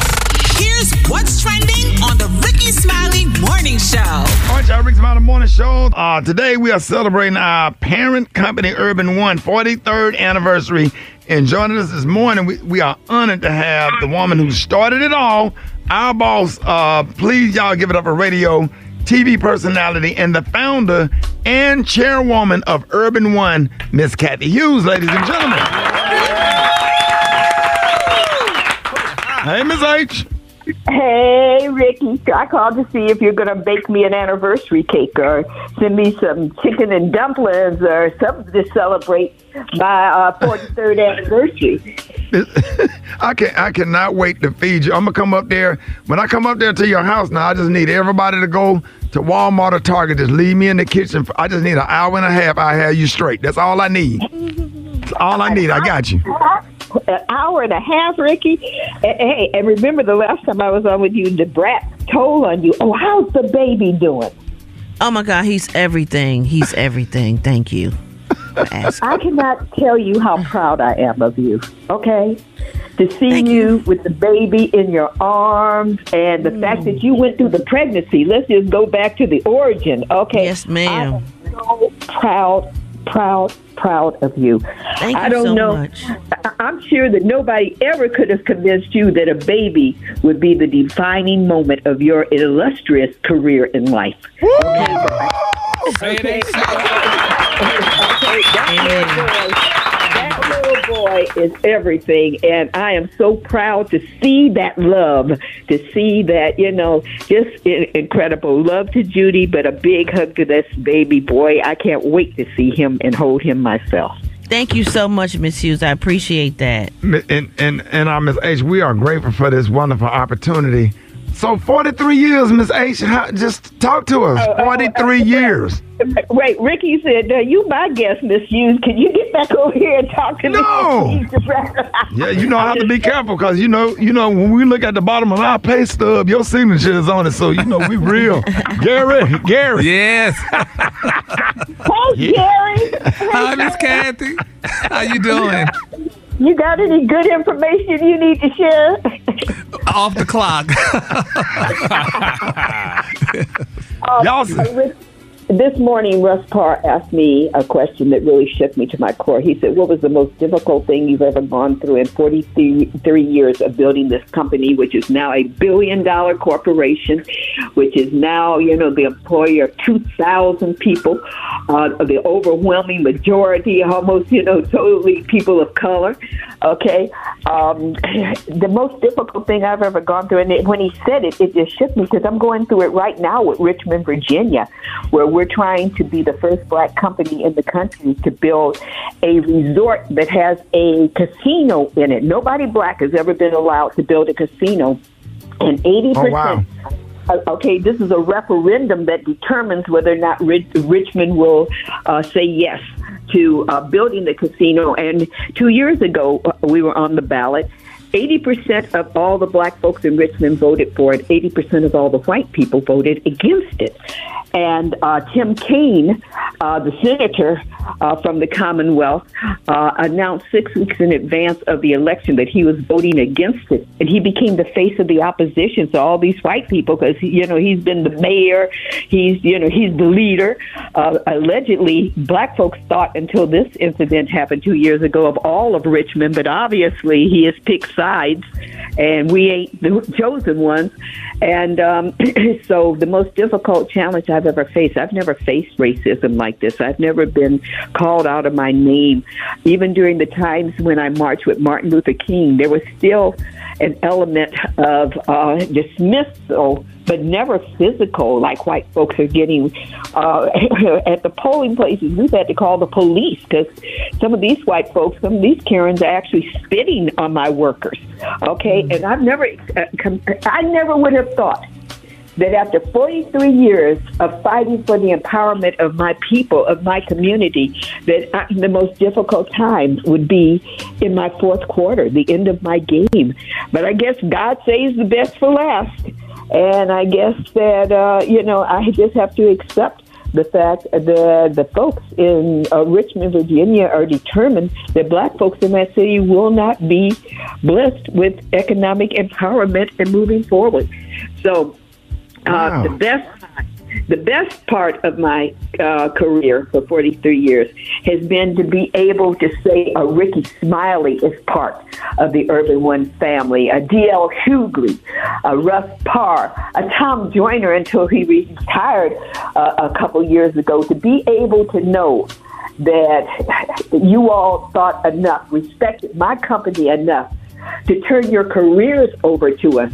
Here's what's trending on the Rickey Smiley Morning Show.
All right, y'all, Rick Smiley Morning Show. Uh, today we are celebrating our parent company, Urban One, 43rd anniversary. And joining us this morning, we, we are honored to have the woman who started it all, our boss. Uh, please, y'all, give it up for radio, TV personality, and the founder and chairwoman of Urban One, Miss Cathy Hughes, ladies and gentlemen. Hey, Miss H.
Hey, Rickey. I called to see if you're going to bake me an anniversary cake or send me some chicken and dumplings or something to celebrate my uh, 43rd anniversary.
I can I cannot wait to feed you. I'm gonna come up there. When I come up there to your house now, I just need everybody to go to Walmart or Target. Just leave me in the kitchen. I just need an hour and a half. I have you straight. That's all I need. That's all I need. I got you.
An hour and a half, Rickey. Eh, hey, and remember the last time I was on with you, Da Brat told on you. Oh, how's the baby doing?
Oh my God, he's everything. He's everything. Thank you. For.
I cannot tell you how proud I am of you. Okay, to see you. with the baby in your arms, and the fact that you went through the pregnancy. Let's just go back to the origin. Okay.
Yes, ma'am.
I am so proud, proud, proud of you.
Thank
I
you
don't
so
know.
much.
I- I'm sure that nobody ever could have convinced you that a baby would be the defining moment of your illustrious career in life.
Say it ain't so.
That little boy is everything, and I am so proud to see that love, to see that, you know, just incredible love to Judy, but a big hug to this baby boy. I can't wait to see him and hold him myself.
Thank you so much, Miss Hughes. I appreciate that.
And and and uh, Miss H, we are grateful for this wonderful opportunity. So 43 years, Miss H. How, just talk to us. 43 years.
Wait, Rickey said, uh, "You my guest, Miss Hughes. Can you get back over here and talk to
No.
me?" No.
yeah, you know I have to be careful because you know, you know, when we look at the bottom of our pay stub, your signature is on it. So you know we real. Gary, Gary.
Yes.
Hey, Gary.
Hi, Miss Cathy. How you doing?
You got any good information you need to share?
Off the clock.
Uh, Y'all, this morning, Russ Parr asked me a question that really shook me to my core. He said, What was the most difficult thing you've ever gone through in 43 years of building this company, which is now a billion dollar corporation, which is now, you know, the employer of 2,000 people, uh, the overwhelming majority, almost, you know, totally people of color. Okay. Um, the most difficult thing I've ever gone through, and it, when he said it, it just shook me because I'm going through it right now with Richmond, Virginia, where we're trying to be the first black company in the country to build a resort that has a casino in it. Nobody black has ever been allowed to build a casino, and 80%.
Oh, wow.
Uh, okay, this is a referendum that determines whether or not Rich- Richmond will uh, say yes to uh, building the casino. And two years ago, uh, we were on the ballot. 80% of all the black folks in Richmond voted for it, 80% of all the white people voted against it. And uh, Tim Kaine, uh, the senator uh, from the Commonwealth, uh, announced six weeks in advance of the election that he was voting against it, and he became the face of the opposition to all these white people because you know he's been the mayor, he's you know he's the leader. Uh, allegedly, black folks thought until this incident happened two years ago of all of Richmond, but obviously he has picked sides, and we ain't the chosen ones. And um, so the most difficult challenge I've ever faced, I've never faced racism like this. I've never been called out of my name. Even during the times when I marched with Martin Luther King, there was still an element of uh, dismissal, but never physical, like white folks are getting uh, at the polling places. We've had to call the police because some of these white folks, some of these Karens, are actually spitting on my workers. Okay, and I've never, uh, I never would have thought that after 43 years of fighting for the empowerment of my people, of my community, that I, the most difficult time would be in my fourth quarter, the end of my game. But I guess God saves the best for last. And I guess that, uh, you know, I just have to accept the fact that the folks in uh, Richmond, Virginia are determined that black folks in that city will not be blessed with economic empowerment and moving forward. So uh, the best the best part of my uh, career for 43 years has been to be able to say a Rickey Smiley is part of the Urban One family, a D.L. Hughley, a Russ Parr, a Tom Joyner until he retired uh, a couple years ago, to be able to know that you all thought enough, respected my company enough to turn your careers over to us.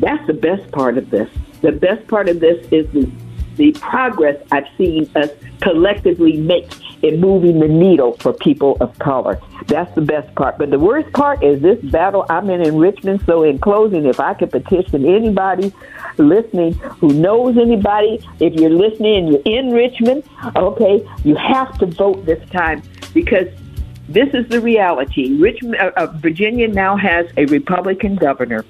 That's the best part of this. The best part of this is the, the progress I've seen us collectively make in moving the needle for people of color. That's the best part. But the worst part is this battle I'm in in Richmond. So, in closing, if I could petition anybody listening who knows anybody, if you're listening and you're in Richmond, okay, you have to vote this time because this is the reality. Richmond, uh, uh, Virginia now has a Republican governor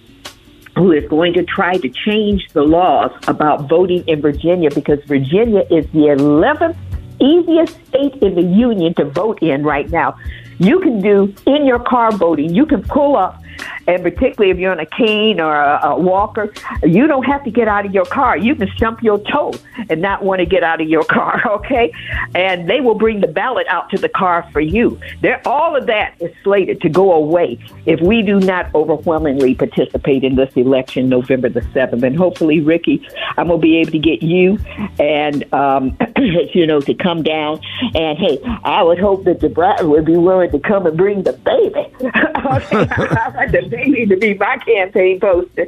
who is going to try to change the laws about voting in Virginia because Virginia is the 11th easiest state in the union to vote in right now. You can do in your car voting. You can pull up and particularly if you're on a cane or a, a walker, you don't have to get out of your car. You can stump your toe and not want to get out of your car, okay? And they will bring the ballot out to the car for you. There, all of that is slated to go away if we do not overwhelmingly participate in this election November the 7th. And hopefully, Rickey, I'm going to be able to get you and, um, you know, to come down. And hey, I would hope that the bride would be willing to come and bring the baby. okay? the need to be my campaign poster.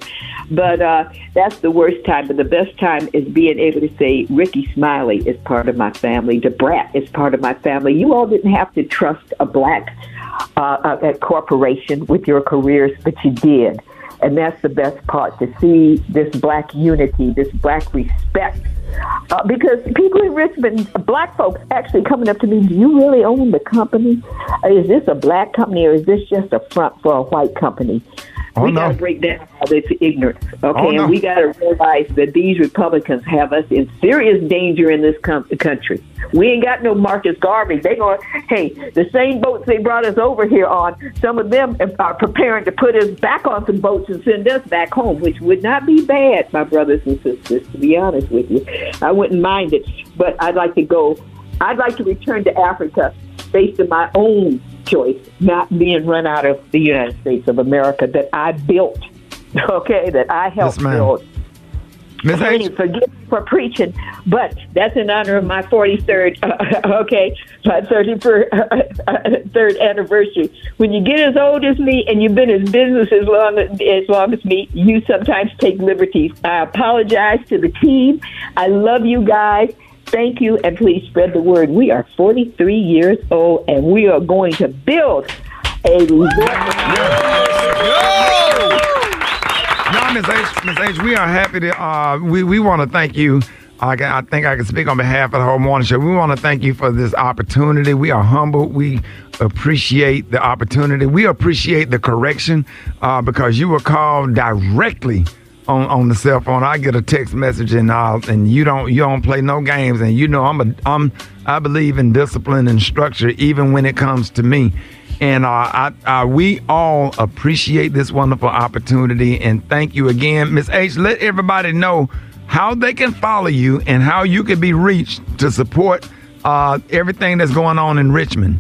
But uh, that's the worst time. But the best time is being able to say, Rickey Smiley is part of my family. Da Brat is part of my family. You all didn't have to trust a black uh, a corporation with your careers, but you did. And that's the best part to see this black unity, this black respect. Uh, because people in Richmond, black folks actually coming up to me, do you really own the company? Is this a black company or is this just a front for a white company?
Oh,
we
no.
got to break down all this ignorance, okay?
Oh, no.
And we got to realize that these Republicans have us in serious danger in this com- country. We ain't got no Marcus Garvey. They going, hey, the same boats they brought us over here on, some of them are preparing to put us back on some boats and send us back home, which would not be bad, my brothers and sisters, to be honest with you. I wouldn't mind it, but I'd like to go, I'd like to return to Africa based on my own choice, not being run out of the United States of America that I built, okay, that I helped
Yes,
build.
H,
forgive me for preaching, but that's in honor of my 43rd, uh, okay, my 33rd third anniversary. When you get as old as me and you've been in business as long as long as me, you sometimes take liberties. I apologize to the team. I love you guys. Thank you, and please spread the word. We are 43 years old, and we are going to build a.
no, Miss H, Miss H, we are happy to. Uh, we we want to thank you I, can, I think I can speak on behalf of the whole morning show. We want to thank you for this opportunity. We are humble. We appreciate the opportunity. We appreciate the correction uh, because you were called directly on, on the cell phone. I get a text message and uh, and you don't you don't play no games. And you know I'm a I'm I believe in discipline and structure even when it comes to me. And uh, I, uh, we all appreciate this wonderful opportunity. And thank you again, Miss H. Let everybody know how they can follow you and how you can be reached to support uh, everything that's going on in Richmond.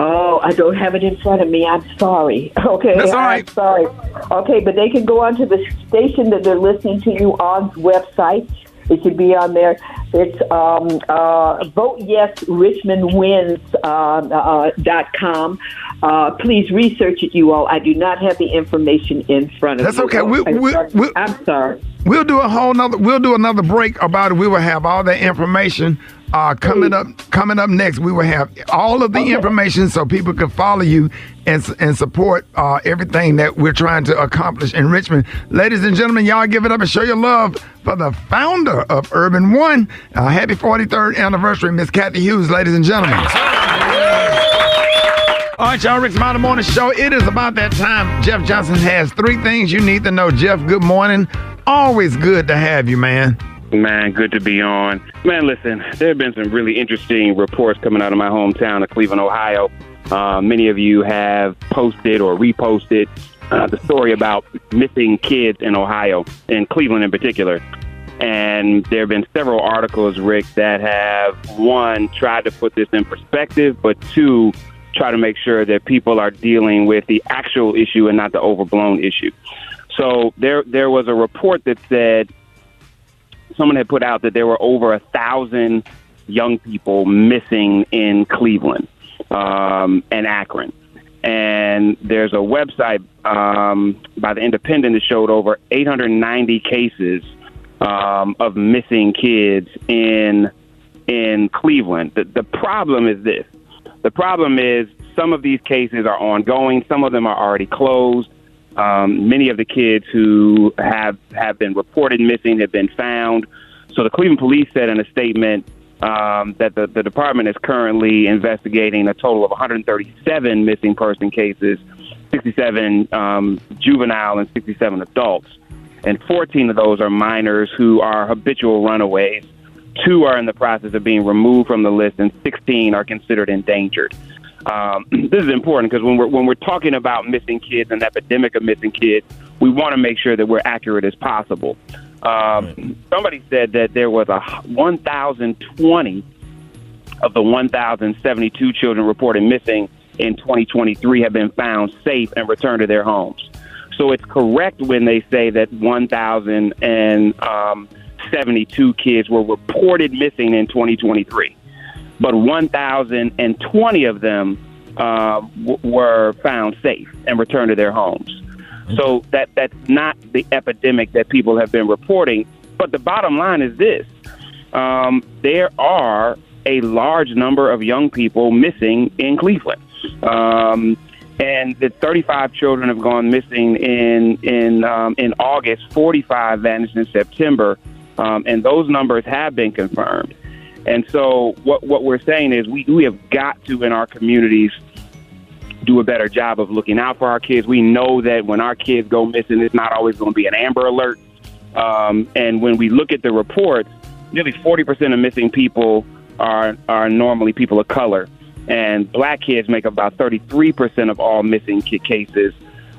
Oh, I don't have it in front of me. I'm sorry. Okay,
That's all right.
I'm sorry. Okay, but they can go onto the station that they're listening to you on's website. It should be on there. It's um, uh, vote yes Richmond wins uh, uh, dot com. Uh, please research it, you all. I do not have the information in front of me.
That's okay. We-
I'm
we-
sorry.
we-
I'm sorry.
We'll do a whole nother. We'll do another break about it. We will have all that information uh, coming up. Coming up next, we will have all of the information so people can follow you and and support uh, everything that we're trying to accomplish in Richmond. Ladies and gentlemen, y'all give it up and show your love for the founder of Urban One. Uh, happy 43rd anniversary, Miss Cathy Hughes, ladies and gentlemen. All right, y'all, Rick Smiley Morning Show. It is about that time. Jeff Johnson has three things you need to know. Jeff, good morning. Always good to have you, man.
Man, good to be on. Man, listen, there have been some really interesting reports coming out of my hometown of Cleveland, Ohio. Uh, many of you have posted or reposted uh, the story about missing kids in Ohio, in Cleveland in particular. And there have been several articles, Rick, that have, one, tried to put this in perspective, but two, try to make sure that people are dealing with the actual issue and not the overblown issue. So there, there was a report that said someone had put out that there were over a thousand young people missing in Cleveland um, and Akron. And there's a website um, by the Independent that showed over 890 cases um, of missing kids in in Cleveland. The, the problem is this: the problem is some of these cases are ongoing. Some of them are already closed. Um, many of the kids who have have been reported missing have been found. So the Cleveland Police said in a statement um, that the, the department is currently investigating a total of 137 missing person cases, 67 um, juvenile and 67 adults, and 14 of those are minors who are habitual runaways. Two are in the process of being removed from the list, and 16 are considered endangered. Um, this is important because when we're when we're talking about missing kids and epidemic of missing kids, we want to make sure that we're accurate as possible. Um, Somebody said that there was a 1,020 of the 1,072 children reported missing in 2023 have been found safe and returned to their homes. So it's correct when they say that 1,072 kids were reported missing in 2023, but 1,020 of them uh, w- were found safe and returned to their homes. So that that's not the epidemic that people have been reporting. But the bottom line is this: um, there are a large number of young people missing in Cleveland. Um, and the 35 children have gone missing in in um, in August. 45 vanished in September, um, and those numbers have been confirmed. And so, what what we're saying is, we we have got to in our communities do a better job of looking out for our kids. We know that when our kids go missing, it's not always going to be an Amber Alert. Um, and when we look at the reports, nearly 40% of missing people are are normally people of color, and black kids make up about 33% of all missing ki- cases.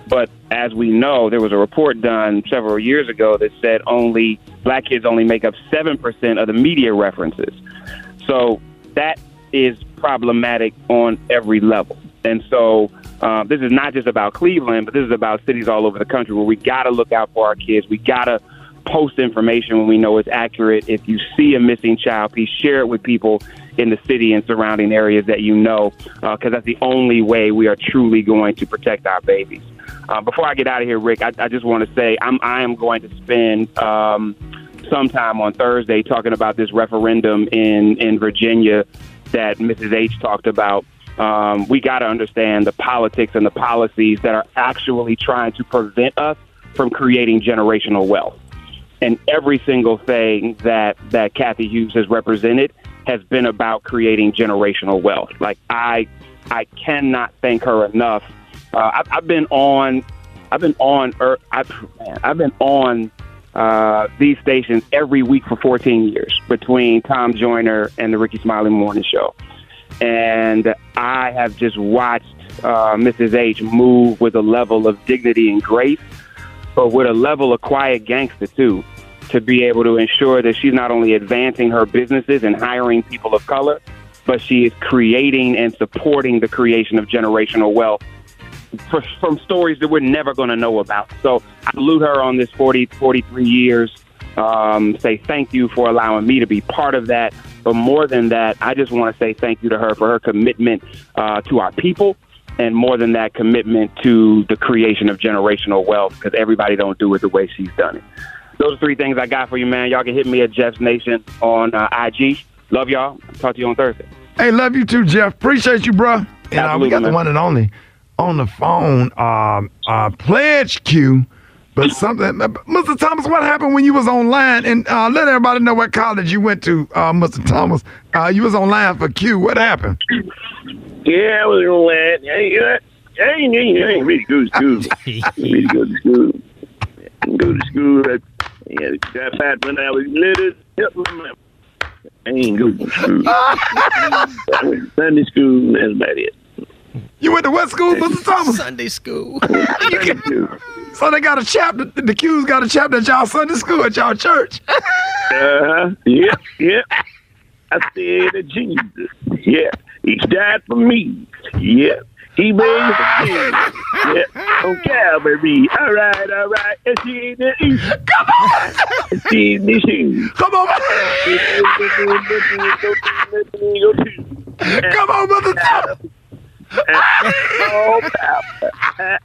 But as we know, there was a report done several years ago that said only black kids only make up 7% of the media references. So that is problematic on every level. And so uh, this is not just about Cleveland, but this is about cities all over the country where we got to look out for our kids. We got to post information when we know it's accurate. If you see a missing child, please share it with people in the city and surrounding areas that you know, because that's the only way we are truly going to protect our babies. Uh, before I get out of here, Rick, I, I just want to say I'm I am going to spend um, some time on Thursday talking about this referendum in in Virginia that Mrs. H talked about. Um, we got to understand the politics and the policies that are actually trying to prevent us from creating generational wealth. and every single thing that that Cathy Hughes has represented has been about creating generational wealth. Like I, I cannot thank her enough. Uh, I've, I've been on, I've been on, er, I've, man, I've been on uh, these stations every week for 14 years between Tom Joyner and the Rickey Smiley Morning Show, and I have just watched uh, Mrs. H move with a level of dignity and grace, but with a level of quiet gangster too to be able to ensure that she's not only advancing her businesses and hiring people of color, but she is creating and supporting the creation of generational wealth for, from stories that we're never going to know about. So I salute her on this 40, 43 years. Um, say thank you for allowing me to be part of that. But more than that, I just want to say thank you to her for her commitment uh, to our people, and more than that, commitment to the creation of generational wealth. Because everybody don't do it the way she's done it. Those are three things I got for you, man. Y'all can hit me at Jeff's Nation on uh, IG. Love y'all. Talk to you on Thursday.
Hey, love you too, Jeff. Appreciate you, bro. And uh, we
Absolutely,
got the one and only on the phone, um, uh, Pledge Q. But something, Mr. Thomas, what happened when you was online? And uh, let everybody know what college you went to, uh, Mr. Thomas. Uh, you was online for Q. What happened?
Yeah, I was laugh. I ain't, I ain't, I ain't, I really go to school. I really go to school. I go to school. I, yeah, got out when I was little. Help my mama. I ain't go to school. I went to Sunday school. That's about it.
You went to what school, Mr. Thomas?
Sunday school.
Sunday school.
So they got a chapter. The Q's got a chapter at y'all Sunday school at y'all church.
Uh huh. Yep, yep. I said to Jesus. Yeah. He died for me. Yep. He made raised again. Yep. On Calvary. All right, all right. And she in the east.
Come on.
And she in the shoes.
Come on. Come on, Mr. Thomas.
Oh, Papa.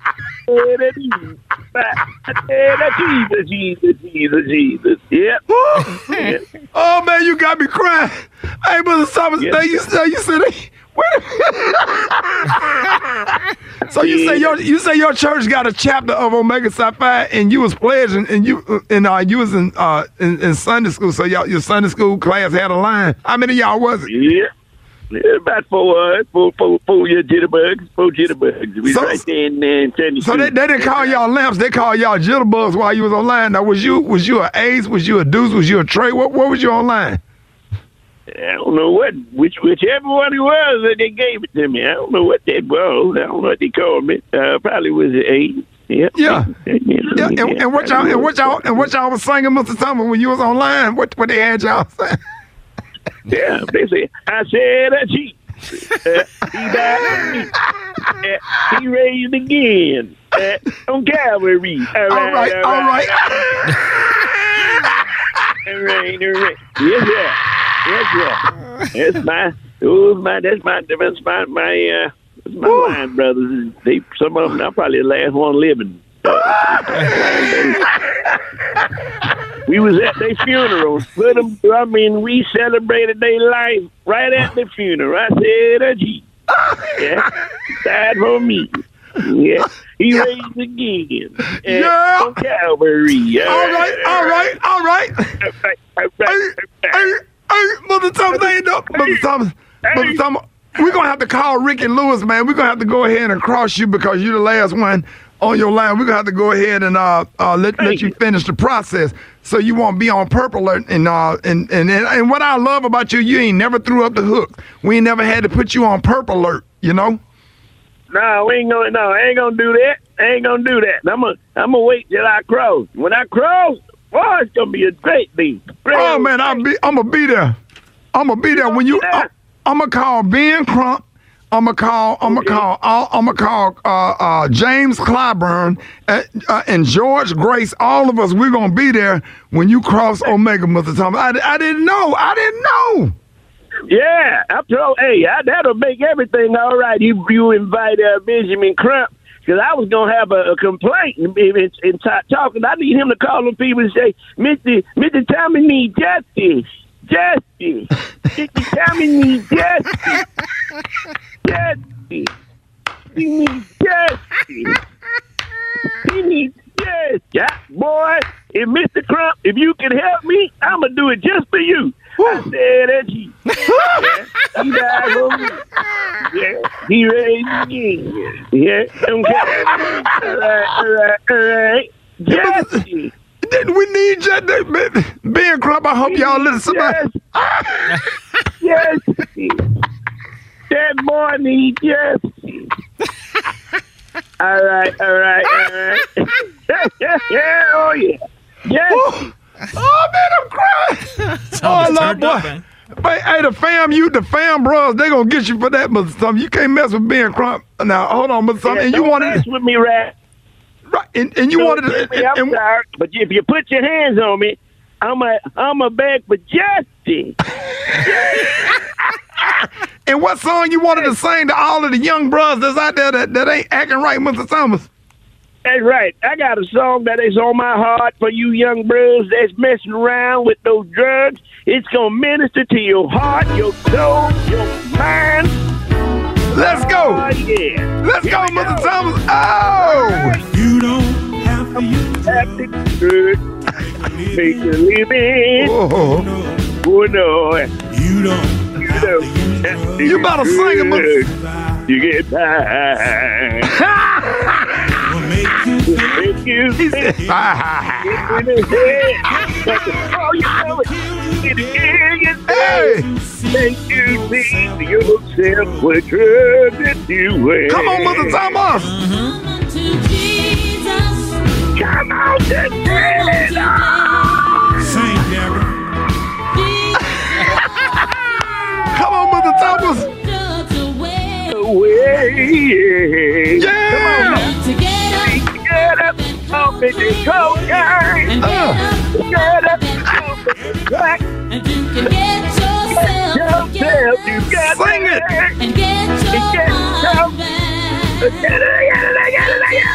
Jesus, Jesus, Jesus, Jesus. Yep. Yep.
Oh man, you got me crying. Hey, Mr. Thomas, now you
sir.
you said so you say your you say your church got a chapter of Omega Psi Phi, and you was pledging, and you and uh, you was in uh in, in Sunday school. So y'all your Sunday school class had a line. How many of y'all was it?
Yeah. Yeah, about four, uh, four, four, four year jitterbugs, four jitterbugs. We
So-
right there in there in Sunday
So they, they didn't call y'all lamps. They called y'all jitterbugs while you was online. Now was you was you a ace? Was you a deuce? Was you a tray? What what was you online?
I don't know what, which, whichever one it was that they gave it to me. I don't know what that was. I don't know what they called me. Uh, probably was an eight. Yeah.
Yeah. Yeah, and, and what y'all and what y'all and what y'all was singing, Mr. Thomas, when you was online? What what they had y'all saying?
Yeah, they say, I said a G. Uh, he died. Uh, he raised again. Uh, on Calvary. All
All right, all right.
All right, all right. Yes, yeah. Yes, yeah. That's my, oh, my, that's my, that's my, my, uh, that's my line brothers. They, some of them, I'm probably the last one living. We was at their funeral. Them, um, I mean, we celebrated their life right at the funeral. I said, a G. yeah, died for me. Yeah, he raised again.
Yeah.
On Calvary.
All right, all right, all right. Hey, hey, hey, Mother Thomas, ain't no, Mother Thomas, Mother Thomas. We're gonna have to call Ricky Lewis, man. We're gonna have to go ahead and cross you because you're the last one on your line. We're gonna have to go ahead and uh, uh let, let you finish the process so you won't be on purple alert. And uh and, and and what I love about you, you ain't never threw up the hook. We ain't never had to put you on purple alert. You know.
No, we ain't gonna. No, I ain't gonna do that. I ain't gonna do that. I'm gonna. I'm gonna wait till I cross. When I cross, boy, it's gonna be a great day.
Oh man, I'll be. I'm gonna be there. I'm gonna be there when you. I, I'm gonna call Ben Crump. I'm gonna call. I'm gonna call. I'm gonna call uh, uh, James Clyburn uh, uh, and George Grace. All of us. We're gonna be there when you cross Omega, Mr. Thomas. I, I didn't know. I didn't know.
Yeah, I told. Hey, I, that'll make everything all right. You you invite uh, Benjamin Crump because I was gonna have a, a complaint and, and, and talking. I need him to call them people and say, Mister Mister Tommy need justice, justice. Mister Tommy need justice, justice. He needs justice. He needs yes. Yeah, boy. If Mr. Crump, if you can help me, I'm gonna do it just for you. I said that he, yeah, he died for me. Yeah, he raised again. Yeah, okay. All right, all right, all right. Jesse.
Then we need you. to- Ben Crump, I hope y'all listen to
Yes. That boy needs Jesse. all right, all right, all right. yeah, oh yeah. Jesse.
Oh man, I'm crying. Oh, Lord, boy. But hey, the fam, you, the fam bros, they gonna get you for that, Mr. Something. You can't mess with Ben Crump. Now, hold on, Mr. Something.
Yeah,
and you
don't
wanted,
mess with me, rat.
Right? And, and you
Don't
wanted, to,
I'm
and,
sorry, but if you put your hands on me, I'm a I'm a beg for justice.
and what song you wanted to sing to all of the young bros that's out there that, that ain't acting right, Mr. Thomas?
That's right. I got a song that is on my heart for you young bros that's messing around with those drugs. It's gonna minister to your heart, your soul, your mind.
Let's go.
Oh, yeah.
Let's
Here
go,
we
Mr. Thomas. Oh!
You don't have to have to good. Make a living.
Oh,
oh no. You don't. You don't. Have to
You better sing it,
good. You get by. Make you think. Get in the. Oh, you know it. Get it in
Hey.
Make you think yourself what drugs that you wear.
Come on, Mother Thomas.
Come on, just get it on. Sing, Deborah.
Come on, Mr. Thomas.
Away.
Yeah.
Come on, now. Get up, the cocaine. Get up, off the crack. And you can get yourself together. You got
Sing it.
And get yourself Get it, get it, get it, get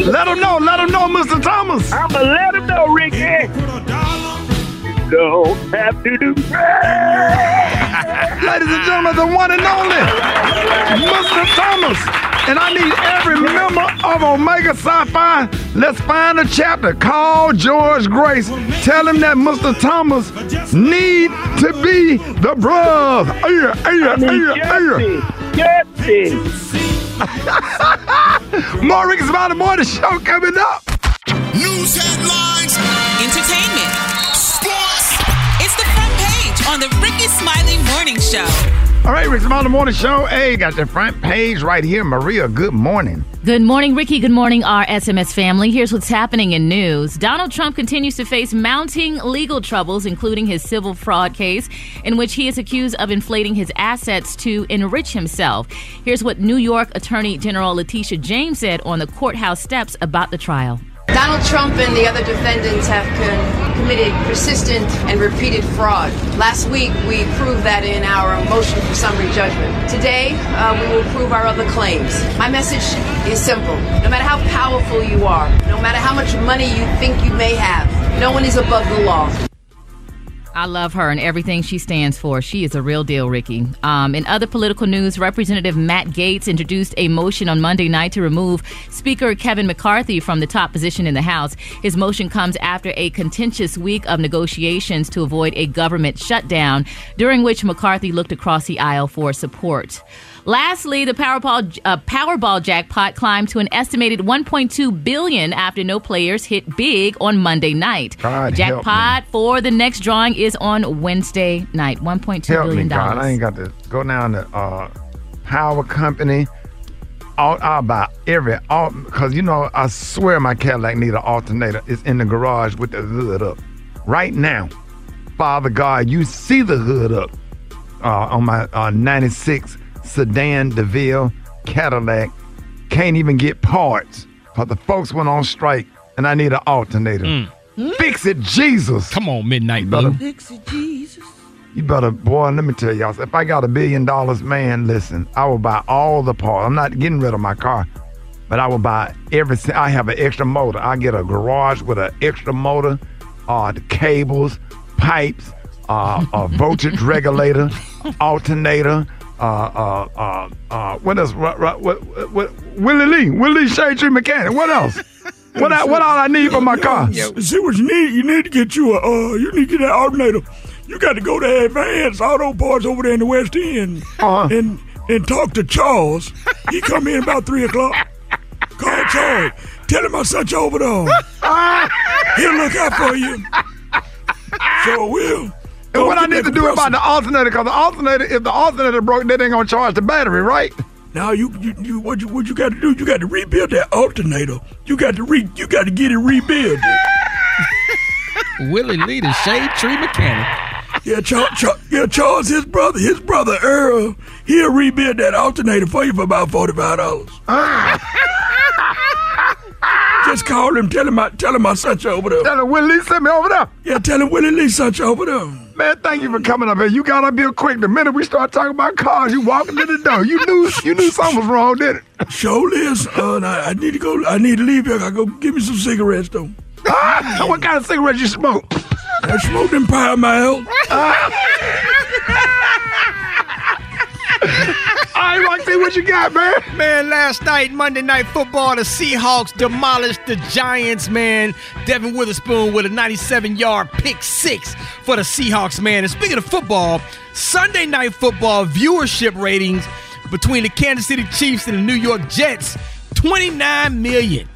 it.
Let him know. Let him know, Mr. Thomas.
I'ma let him know, Rickey. You don't have to do
Ladies and gentlemen, the one and only Mr. Thomas. And I need every member of Omega Psi Phi. Let's find a chapter. Call George Grace. Tell him that Mr. Thomas need to be the bruh. Ayah, ayah, ayah, ayah. More Rickey Smiley Morning Show coming up.
News headlines, entertainment, sports. It's the front page on the Rickey Smiley Morning Show.
All right, Rickey Smiley Morning Show. Hey, got the front page right here. Maria, good morning.
Good morning, Rickey. Good morning, our SMS family. Here's what's happening in news. Donald Trump continues to face mounting legal troubles, including his civil fraud case, in which he is accused of inflating his assets to enrich himself. Here's what New York Attorney General Letitia James said on the courthouse steps about the trial.
Donald Trump and the other defendants have con- committed persistent and repeated fraud. Last week, we proved that in our motion for summary judgment. Today, uh, we will prove our other claims. My message is simple. No matter how powerful you are, no matter how much money you think you may have, no one is above the law.
I love her and everything she stands for. She is a real deal, Rickey. Um, in other political news, Representative Matt Gaetz introduced a motion on Monday night to remove Speaker Kevin McCarthy from the top position in the House. His motion comes after a contentious week of negotiations to avoid a government shutdown, during which McCarthy looked across the aisle for support. Lastly, the Powerball uh, Powerball jackpot climbed to an estimated 1.2 billion after no players hit big on Monday night.
God
jackpot for the next drawing is on Wednesday night. 1.2
Help me,
billion
God. I ain't got to go down to uh, Power Company. I'll, I'll buy every, all because you know, I swear my Cadillac need an alternator. It's in the garage with the hood up. Right now, Father God, you see the hood up uh, on my uh, 96 sedan DeVille Cadillac. Can't even get parts because the folks went on strike and I need an alternator. Fix it, Jesus.
Come on, Midnight
Brother.
Jesus.
You better, boy, let me tell y'all. If I got a billion dollars, man, listen, I will buy all the parts. I'm not getting rid of my car, but I will buy everything. I have an extra motor. I get a garage with an extra motor, uh, the cables, pipes, uh, a voltage regulator, alternator, uh, uh, uh, uh, what else? What, what, what, what, Willie Lee, Willie Lee Shade Tree Mechanic. What else? What, I, what all I need for my car?
See what you need? You need to get you a, uh, you need to get that alternator. You got to go to Advance Auto Parts over there in the West End
Uh-huh.
and and talk to Charles. He come in about three o'clock. Call Charles. Tell him I sent you over there. He'll look out for you. So will.
And what I need to do about the alternator? Because the alternator, if the alternator broke, they ain't gonna charge the battery, right?
Now you, you, you what you what you got to do? You got to rebuild that alternator. You got to re you got to get it rebuilt.
Willie Lee, the shade tree mechanic.
Yeah, Char- Char- yeah, Charles, his brother, his brother Earl, he'll rebuild that alternator for you for about forty five dollars. Just call him, tell him I tell him I sent you over there.
Tell him Willie Lee sent me over there.
Yeah, tell him Willie Lee sent you over there.
Man, thank you for coming up here. You got up here quick. The minute we start talking about cars, you walking to the door. You knew you knew something was wrong, didn't it?
Sure is. Uh, I, I need to go. I need to leave here. I go give me some cigarettes though.
Ah, what kind of cigarettes you smoke?
I smoke them Pall Mall.
All right, Roxy, what you got, man?
Man, last night, Monday Night Football, the Seahawks demolished the Giants, man. Devon Witherspoon with a 97 yard pick six for the Seahawks, man. And speaking of football, Sunday Night Football viewership ratings between the Kansas City Chiefs and the New York Jets 29 million.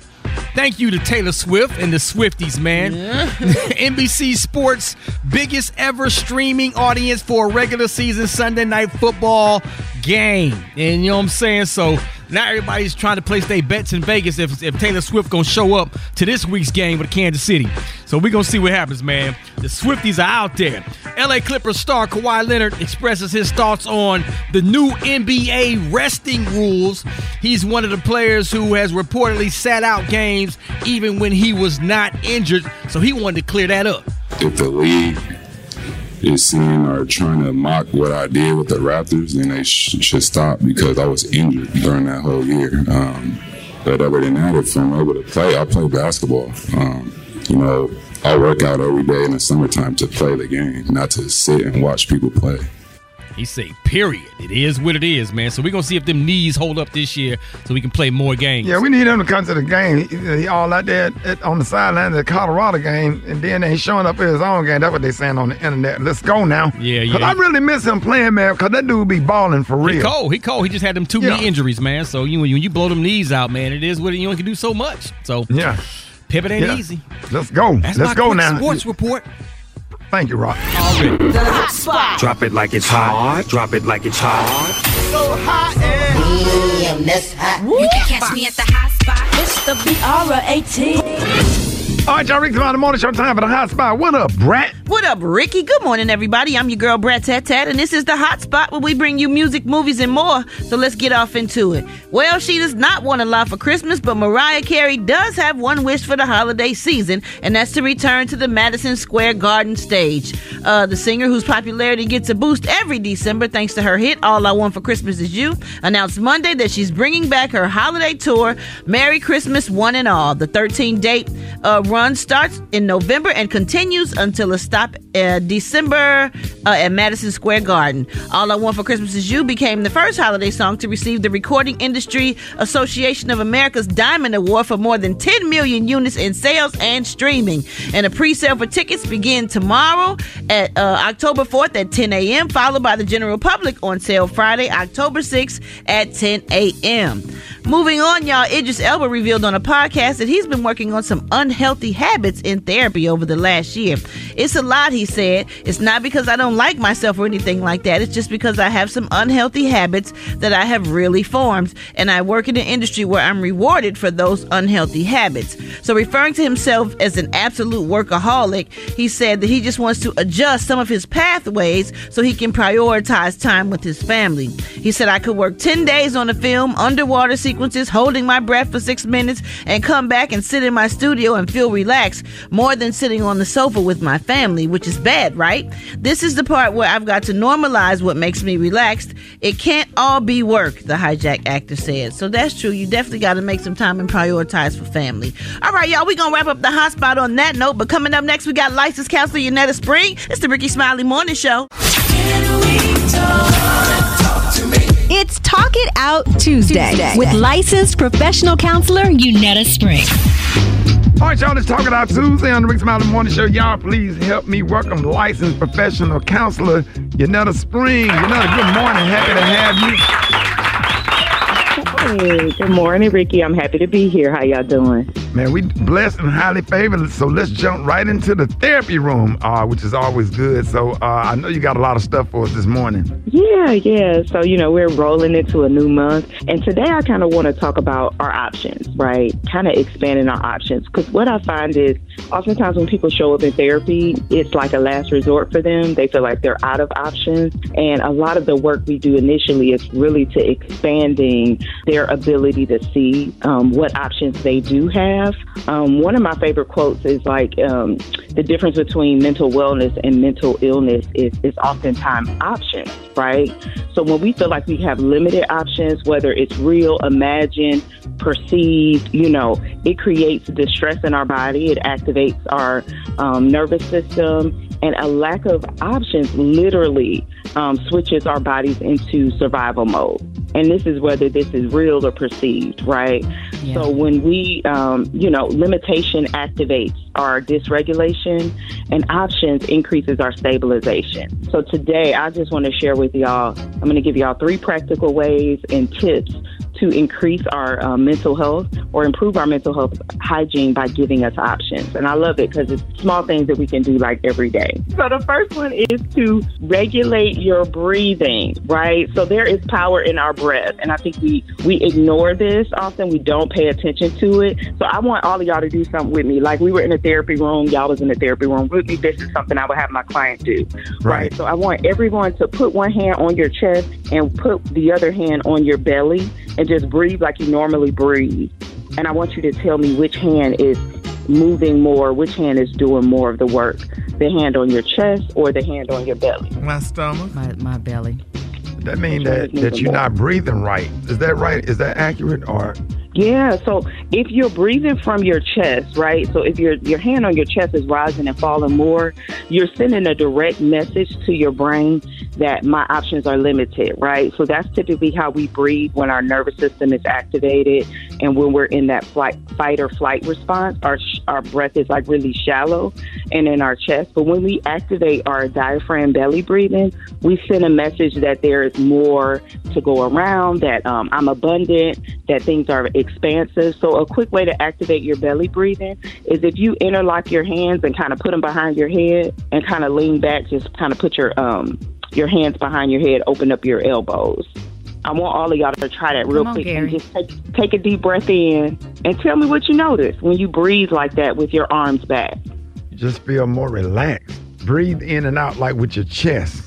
Thank you to Taylor Swift and the Swifties, man. NBC Sports' biggest ever streaming audience for a regular season Sunday night football game. And you know what I'm saying? So now everybody's trying to place their bets in Vegas if, if Taylor Swift gonna show up to this week's game with Kansas City. So we're gonna see what happens, man. The Swifties are out there. LA Clippers star Kawhi Leonard expresses his thoughts on the new NBA resting rules. He's one of the players who has reportedly sat out games even when he was not injured. So he wanted to clear that up.
if the league is seeing or trying to mock what I did with the Raptors, then they sh- should stop because I was injured during that whole year. Um, but other than that, if I'm able to play, I play basketball. Um, you know, I work out every day in the summertime to play the game, not to sit and watch people play.
He say, period. It is what it is, man. So we're gonna see if them knees hold up this year so we can play more games.
Yeah, we need him to come to the game. He, he all out there at, on the sideline of the Colorado game, and then he's showing up for his own game. That's what they saying on the internet. Let's go now.
Yeah, yeah.
Cause I really miss him playing, man. Cause that dude be balling for real.
He cold. He cold. He just had them two knee injuries, man. So you when you blow them knees out, man, it is what it, you only can do so much. So
Yeah.
pivot ain't
Yeah.
easy.
Let's go.
That's
Let's go now.
Sports report.
Thank you, Rock.
Already.
The hot spot. Drop it like it's hot. Drop it like it's hot. So hot and that's hot. You can catch me at the hot spot. It's the Biara 18.
All right, y'all, about the morning show time for the hot spot. What up, Brat?
What up, Rickey? Good morning, everybody. I'm your girl, Brat Tat Tat, and this is the hot spot where we bring you music, movies, and more. So let's get off into it. Well, she does not want a lot for Christmas, but Mariah Carey does have one wish for the holiday season, and that's to return to the Madison Square Garden stage. Uh, the singer, whose popularity gets a boost every December thanks to her hit "All I Want for Christmas Is You," announced Monday that she's bringing back her holiday tour, "Merry Christmas, One and All." The 13-date uh, run starts in November and continues until a stop uh, December uh, at Madison Square Garden. All I Want for Christmas Is You became the first holiday song to receive the Recording Industry Association of America's Diamond Award for more than 10 million units in sales and streaming. And a pre-sale for tickets begin tomorrow at uh, October 4th at 10 a.m., followed by the general public on sale Friday, October 6th at 10 a.m. Moving on, y'all, Idris Elba revealed on a podcast that he's been working on some unhealthy habits in therapy over the last year. It's a lot, he said. It's not because I don't like myself or anything like that. It's just because I have some unhealthy habits that I have really formed, and I work in an industry where I'm rewarded for those unhealthy habits. So, referring to himself as an absolute workaholic, he said that he just wants to adjust some of his pathways so he can prioritize time with his family. He said, I could work 10 days on a film, underwater sequences, holding my breath for six minutes, and come back and sit in my studio and feel relaxed more than sitting on the sofa with my family, which is bad, right? This is the part where I've got to normalize what makes me relaxed. It can't all be work, the hijack actor said. So that's true. You definitely got to make some time and prioritize for family. All right, y'all, we going to wrap up the hot spot on that note. But coming up next, we got licensed counselor Yanetta Spring. It's the Rickey Smiley Morning Show.
Talk to me.
It's Talk It Out Tuesday,
Tuesday.
with licensed professional counselor Yanetta Spring.
All right, y'all, let's talk it out Tuesday on the Rick Smiley Morning Show. Y'all, please help me welcome licensed professional counselor Yanetta Spring. Yanetta, good morning. Happy to have you.
Hey, good morning, Rickey. I'm happy to be here. How y'all doing?
Man, we blessed and highly favored. So let's jump right into the therapy room, uh, which is always good. So uh, I know you got a lot of stuff for us this morning.
Yeah, yeah. So, you know, we're rolling into a new month. And today I kind of want to talk about our options, right? Kind of expanding our options. Because what I find is oftentimes when people show up in therapy, it's like a last resort for them. They feel like they're out of options. And a lot of the work we do initially is really to expanding their ability to see um, what options they do have. Um, one of my favorite quotes is like um, the difference between mental wellness and mental illness is, is oftentimes options, right? So when we feel like we have limited options, whether it's real, imagined, perceived, you know, it creates distress in our body. It activates our um, nervous system. And a lack of options literally um, switches our bodies into survival mode. And this is whether this is real or perceived, right? So when we, um, you know, limitation activates our dysregulation and options increases our stabilization. So today I just want to share with y'all, I'm going to give y'all three practical ways and tips to increase our uh, mental health or improve our mental health hygiene by giving us options. And I love it because it's small things that we can do like every day. So the first one is to regulate your breathing, right? So there is power in our breath. And I think we, we ignore this often. We don't pay attention to it. So I want all of y'all to do something with me. Like we were in a therapy room, y'all was in a therapy room with me. This is something I would have my client do, right? So I want everyone to put one hand on your chest and put the other hand on your belly and just breathe like you normally breathe. And I want you to tell me which hand is moving more, which hand is doing more of the work. The hand on your chest or the hand on your belly.
My stomach.
My, my belly.
That mean that, that you're not breathing right. Is that right? Is that accurate? Or
Yeah, so if you're breathing from your chest, right? So if your your hand on your chest is rising and falling more, you're sending a direct message to your brain that my options are limited, right? So that's typically how we breathe when our nervous system is activated and when we're in that flight, fight or flight response. Our our breath is like really shallow and in our chest. But when we activate our diaphragm belly breathing, we send a message that there is more to go around, that um, I'm abundant, that things are expansive. So a quick way to activate your belly breathing is if you interlock your hands and kind of put them behind your head and kind of lean back, just kind of put your um your hands behind your head, open up your elbows. I want all of y'all to try that real
on,
quick
Gary.
and just take, take a deep breath in and tell me what you notice when you breathe like that with your arms back.
you just feel more relaxed. Breathe in and out like with your chest.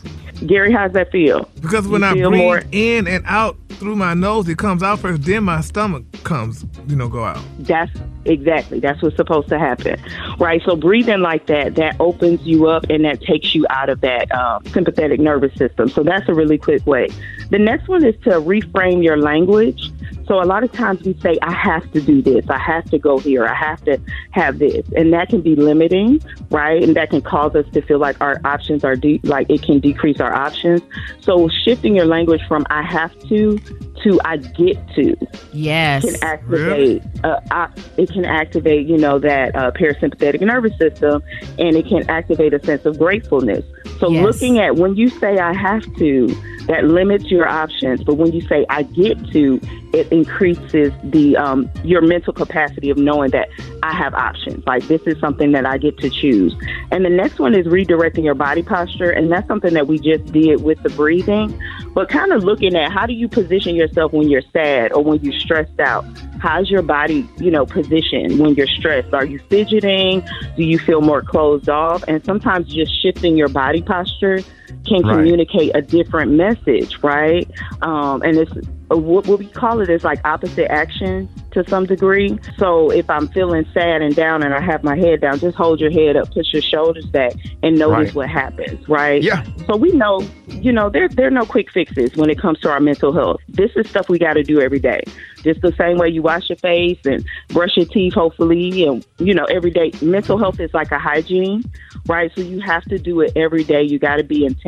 Gary, how's that feel?
Because when
You
I breathe
more-
in and out through my nose, it comes out first, then my stomach comes, you know, go out.
That's exactly that's what's supposed to happen, right? So breathing like that that opens you up and that takes you out of that um, sympathetic nervous system. So that's a really quick way. The next one is to reframe your language. So a lot of times we say, "I have to do this. I have to go here. I have to have this," and that can be limiting, right? And that can cause us to feel like our options are de- like it can decrease our options. So shifting your language from "I have to" to "I get to."
Yes.
can activate. Uh, I, it can activate, you know, that uh, parasympathetic nervous system, and it can activate a sense of gratefulness. So,
Yes.
looking at when you say "I have to," that limits your options. But when you say "I get to," it increases the um, your mental capacity of knowing that I have options. Like this is something that I get to choose. And the next one is redirecting your body posture, and that's something that we just did with the breathing. But kind of looking at how do you position yourself when you're sad or when you're stressed out? How's your body, you know, positioned when you're stressed? Are you fidgeting? Do you feel more closed off? And sometimes just shifting your body posture can
Right.
communicate a different message, right? Um, and it's uh, what, what we call it is like opposite action to some degree. So if I'm feeling sad and down and I have my head down, just hold your head up, push your shoulders back, and notice
Right.
what happens, right?
Yeah.
So we know, you know, there there are no quick fixes when it comes to our mental health. This is stuff we got to do every day. just the same way you wash your face and brush your teeth, hopefully, and you know, every day. Mental health is like a hygiene, right? So you have to do it every day. You got to be intentional.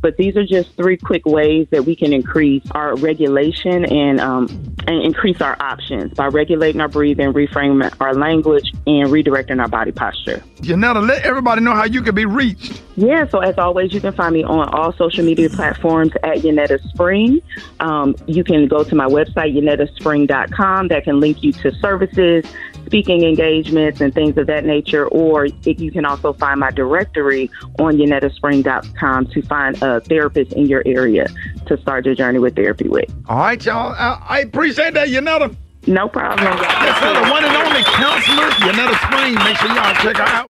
But these are just three quick ways that we can increase our regulation and um, and increase our options by regulating our breathing, reframing our language, and redirecting our body posture.
Yanetta, let everybody know how you can be reached.
Yeah, so as always, you can find me on all social media platforms at Yanetta Spring. Um, you can go to my website, yanettaspring.com, that can link you to services, speaking engagements, and things of that nature. Or if you can also find my directory on yanettaspring.com to find a therapist in your area to start your journey with therapy with.
All right, y'all. I, I appreciate that, Yanetta.
No problem.
Sir. The one and only counselor, Yanetta Spring. Make sure y'all check her out.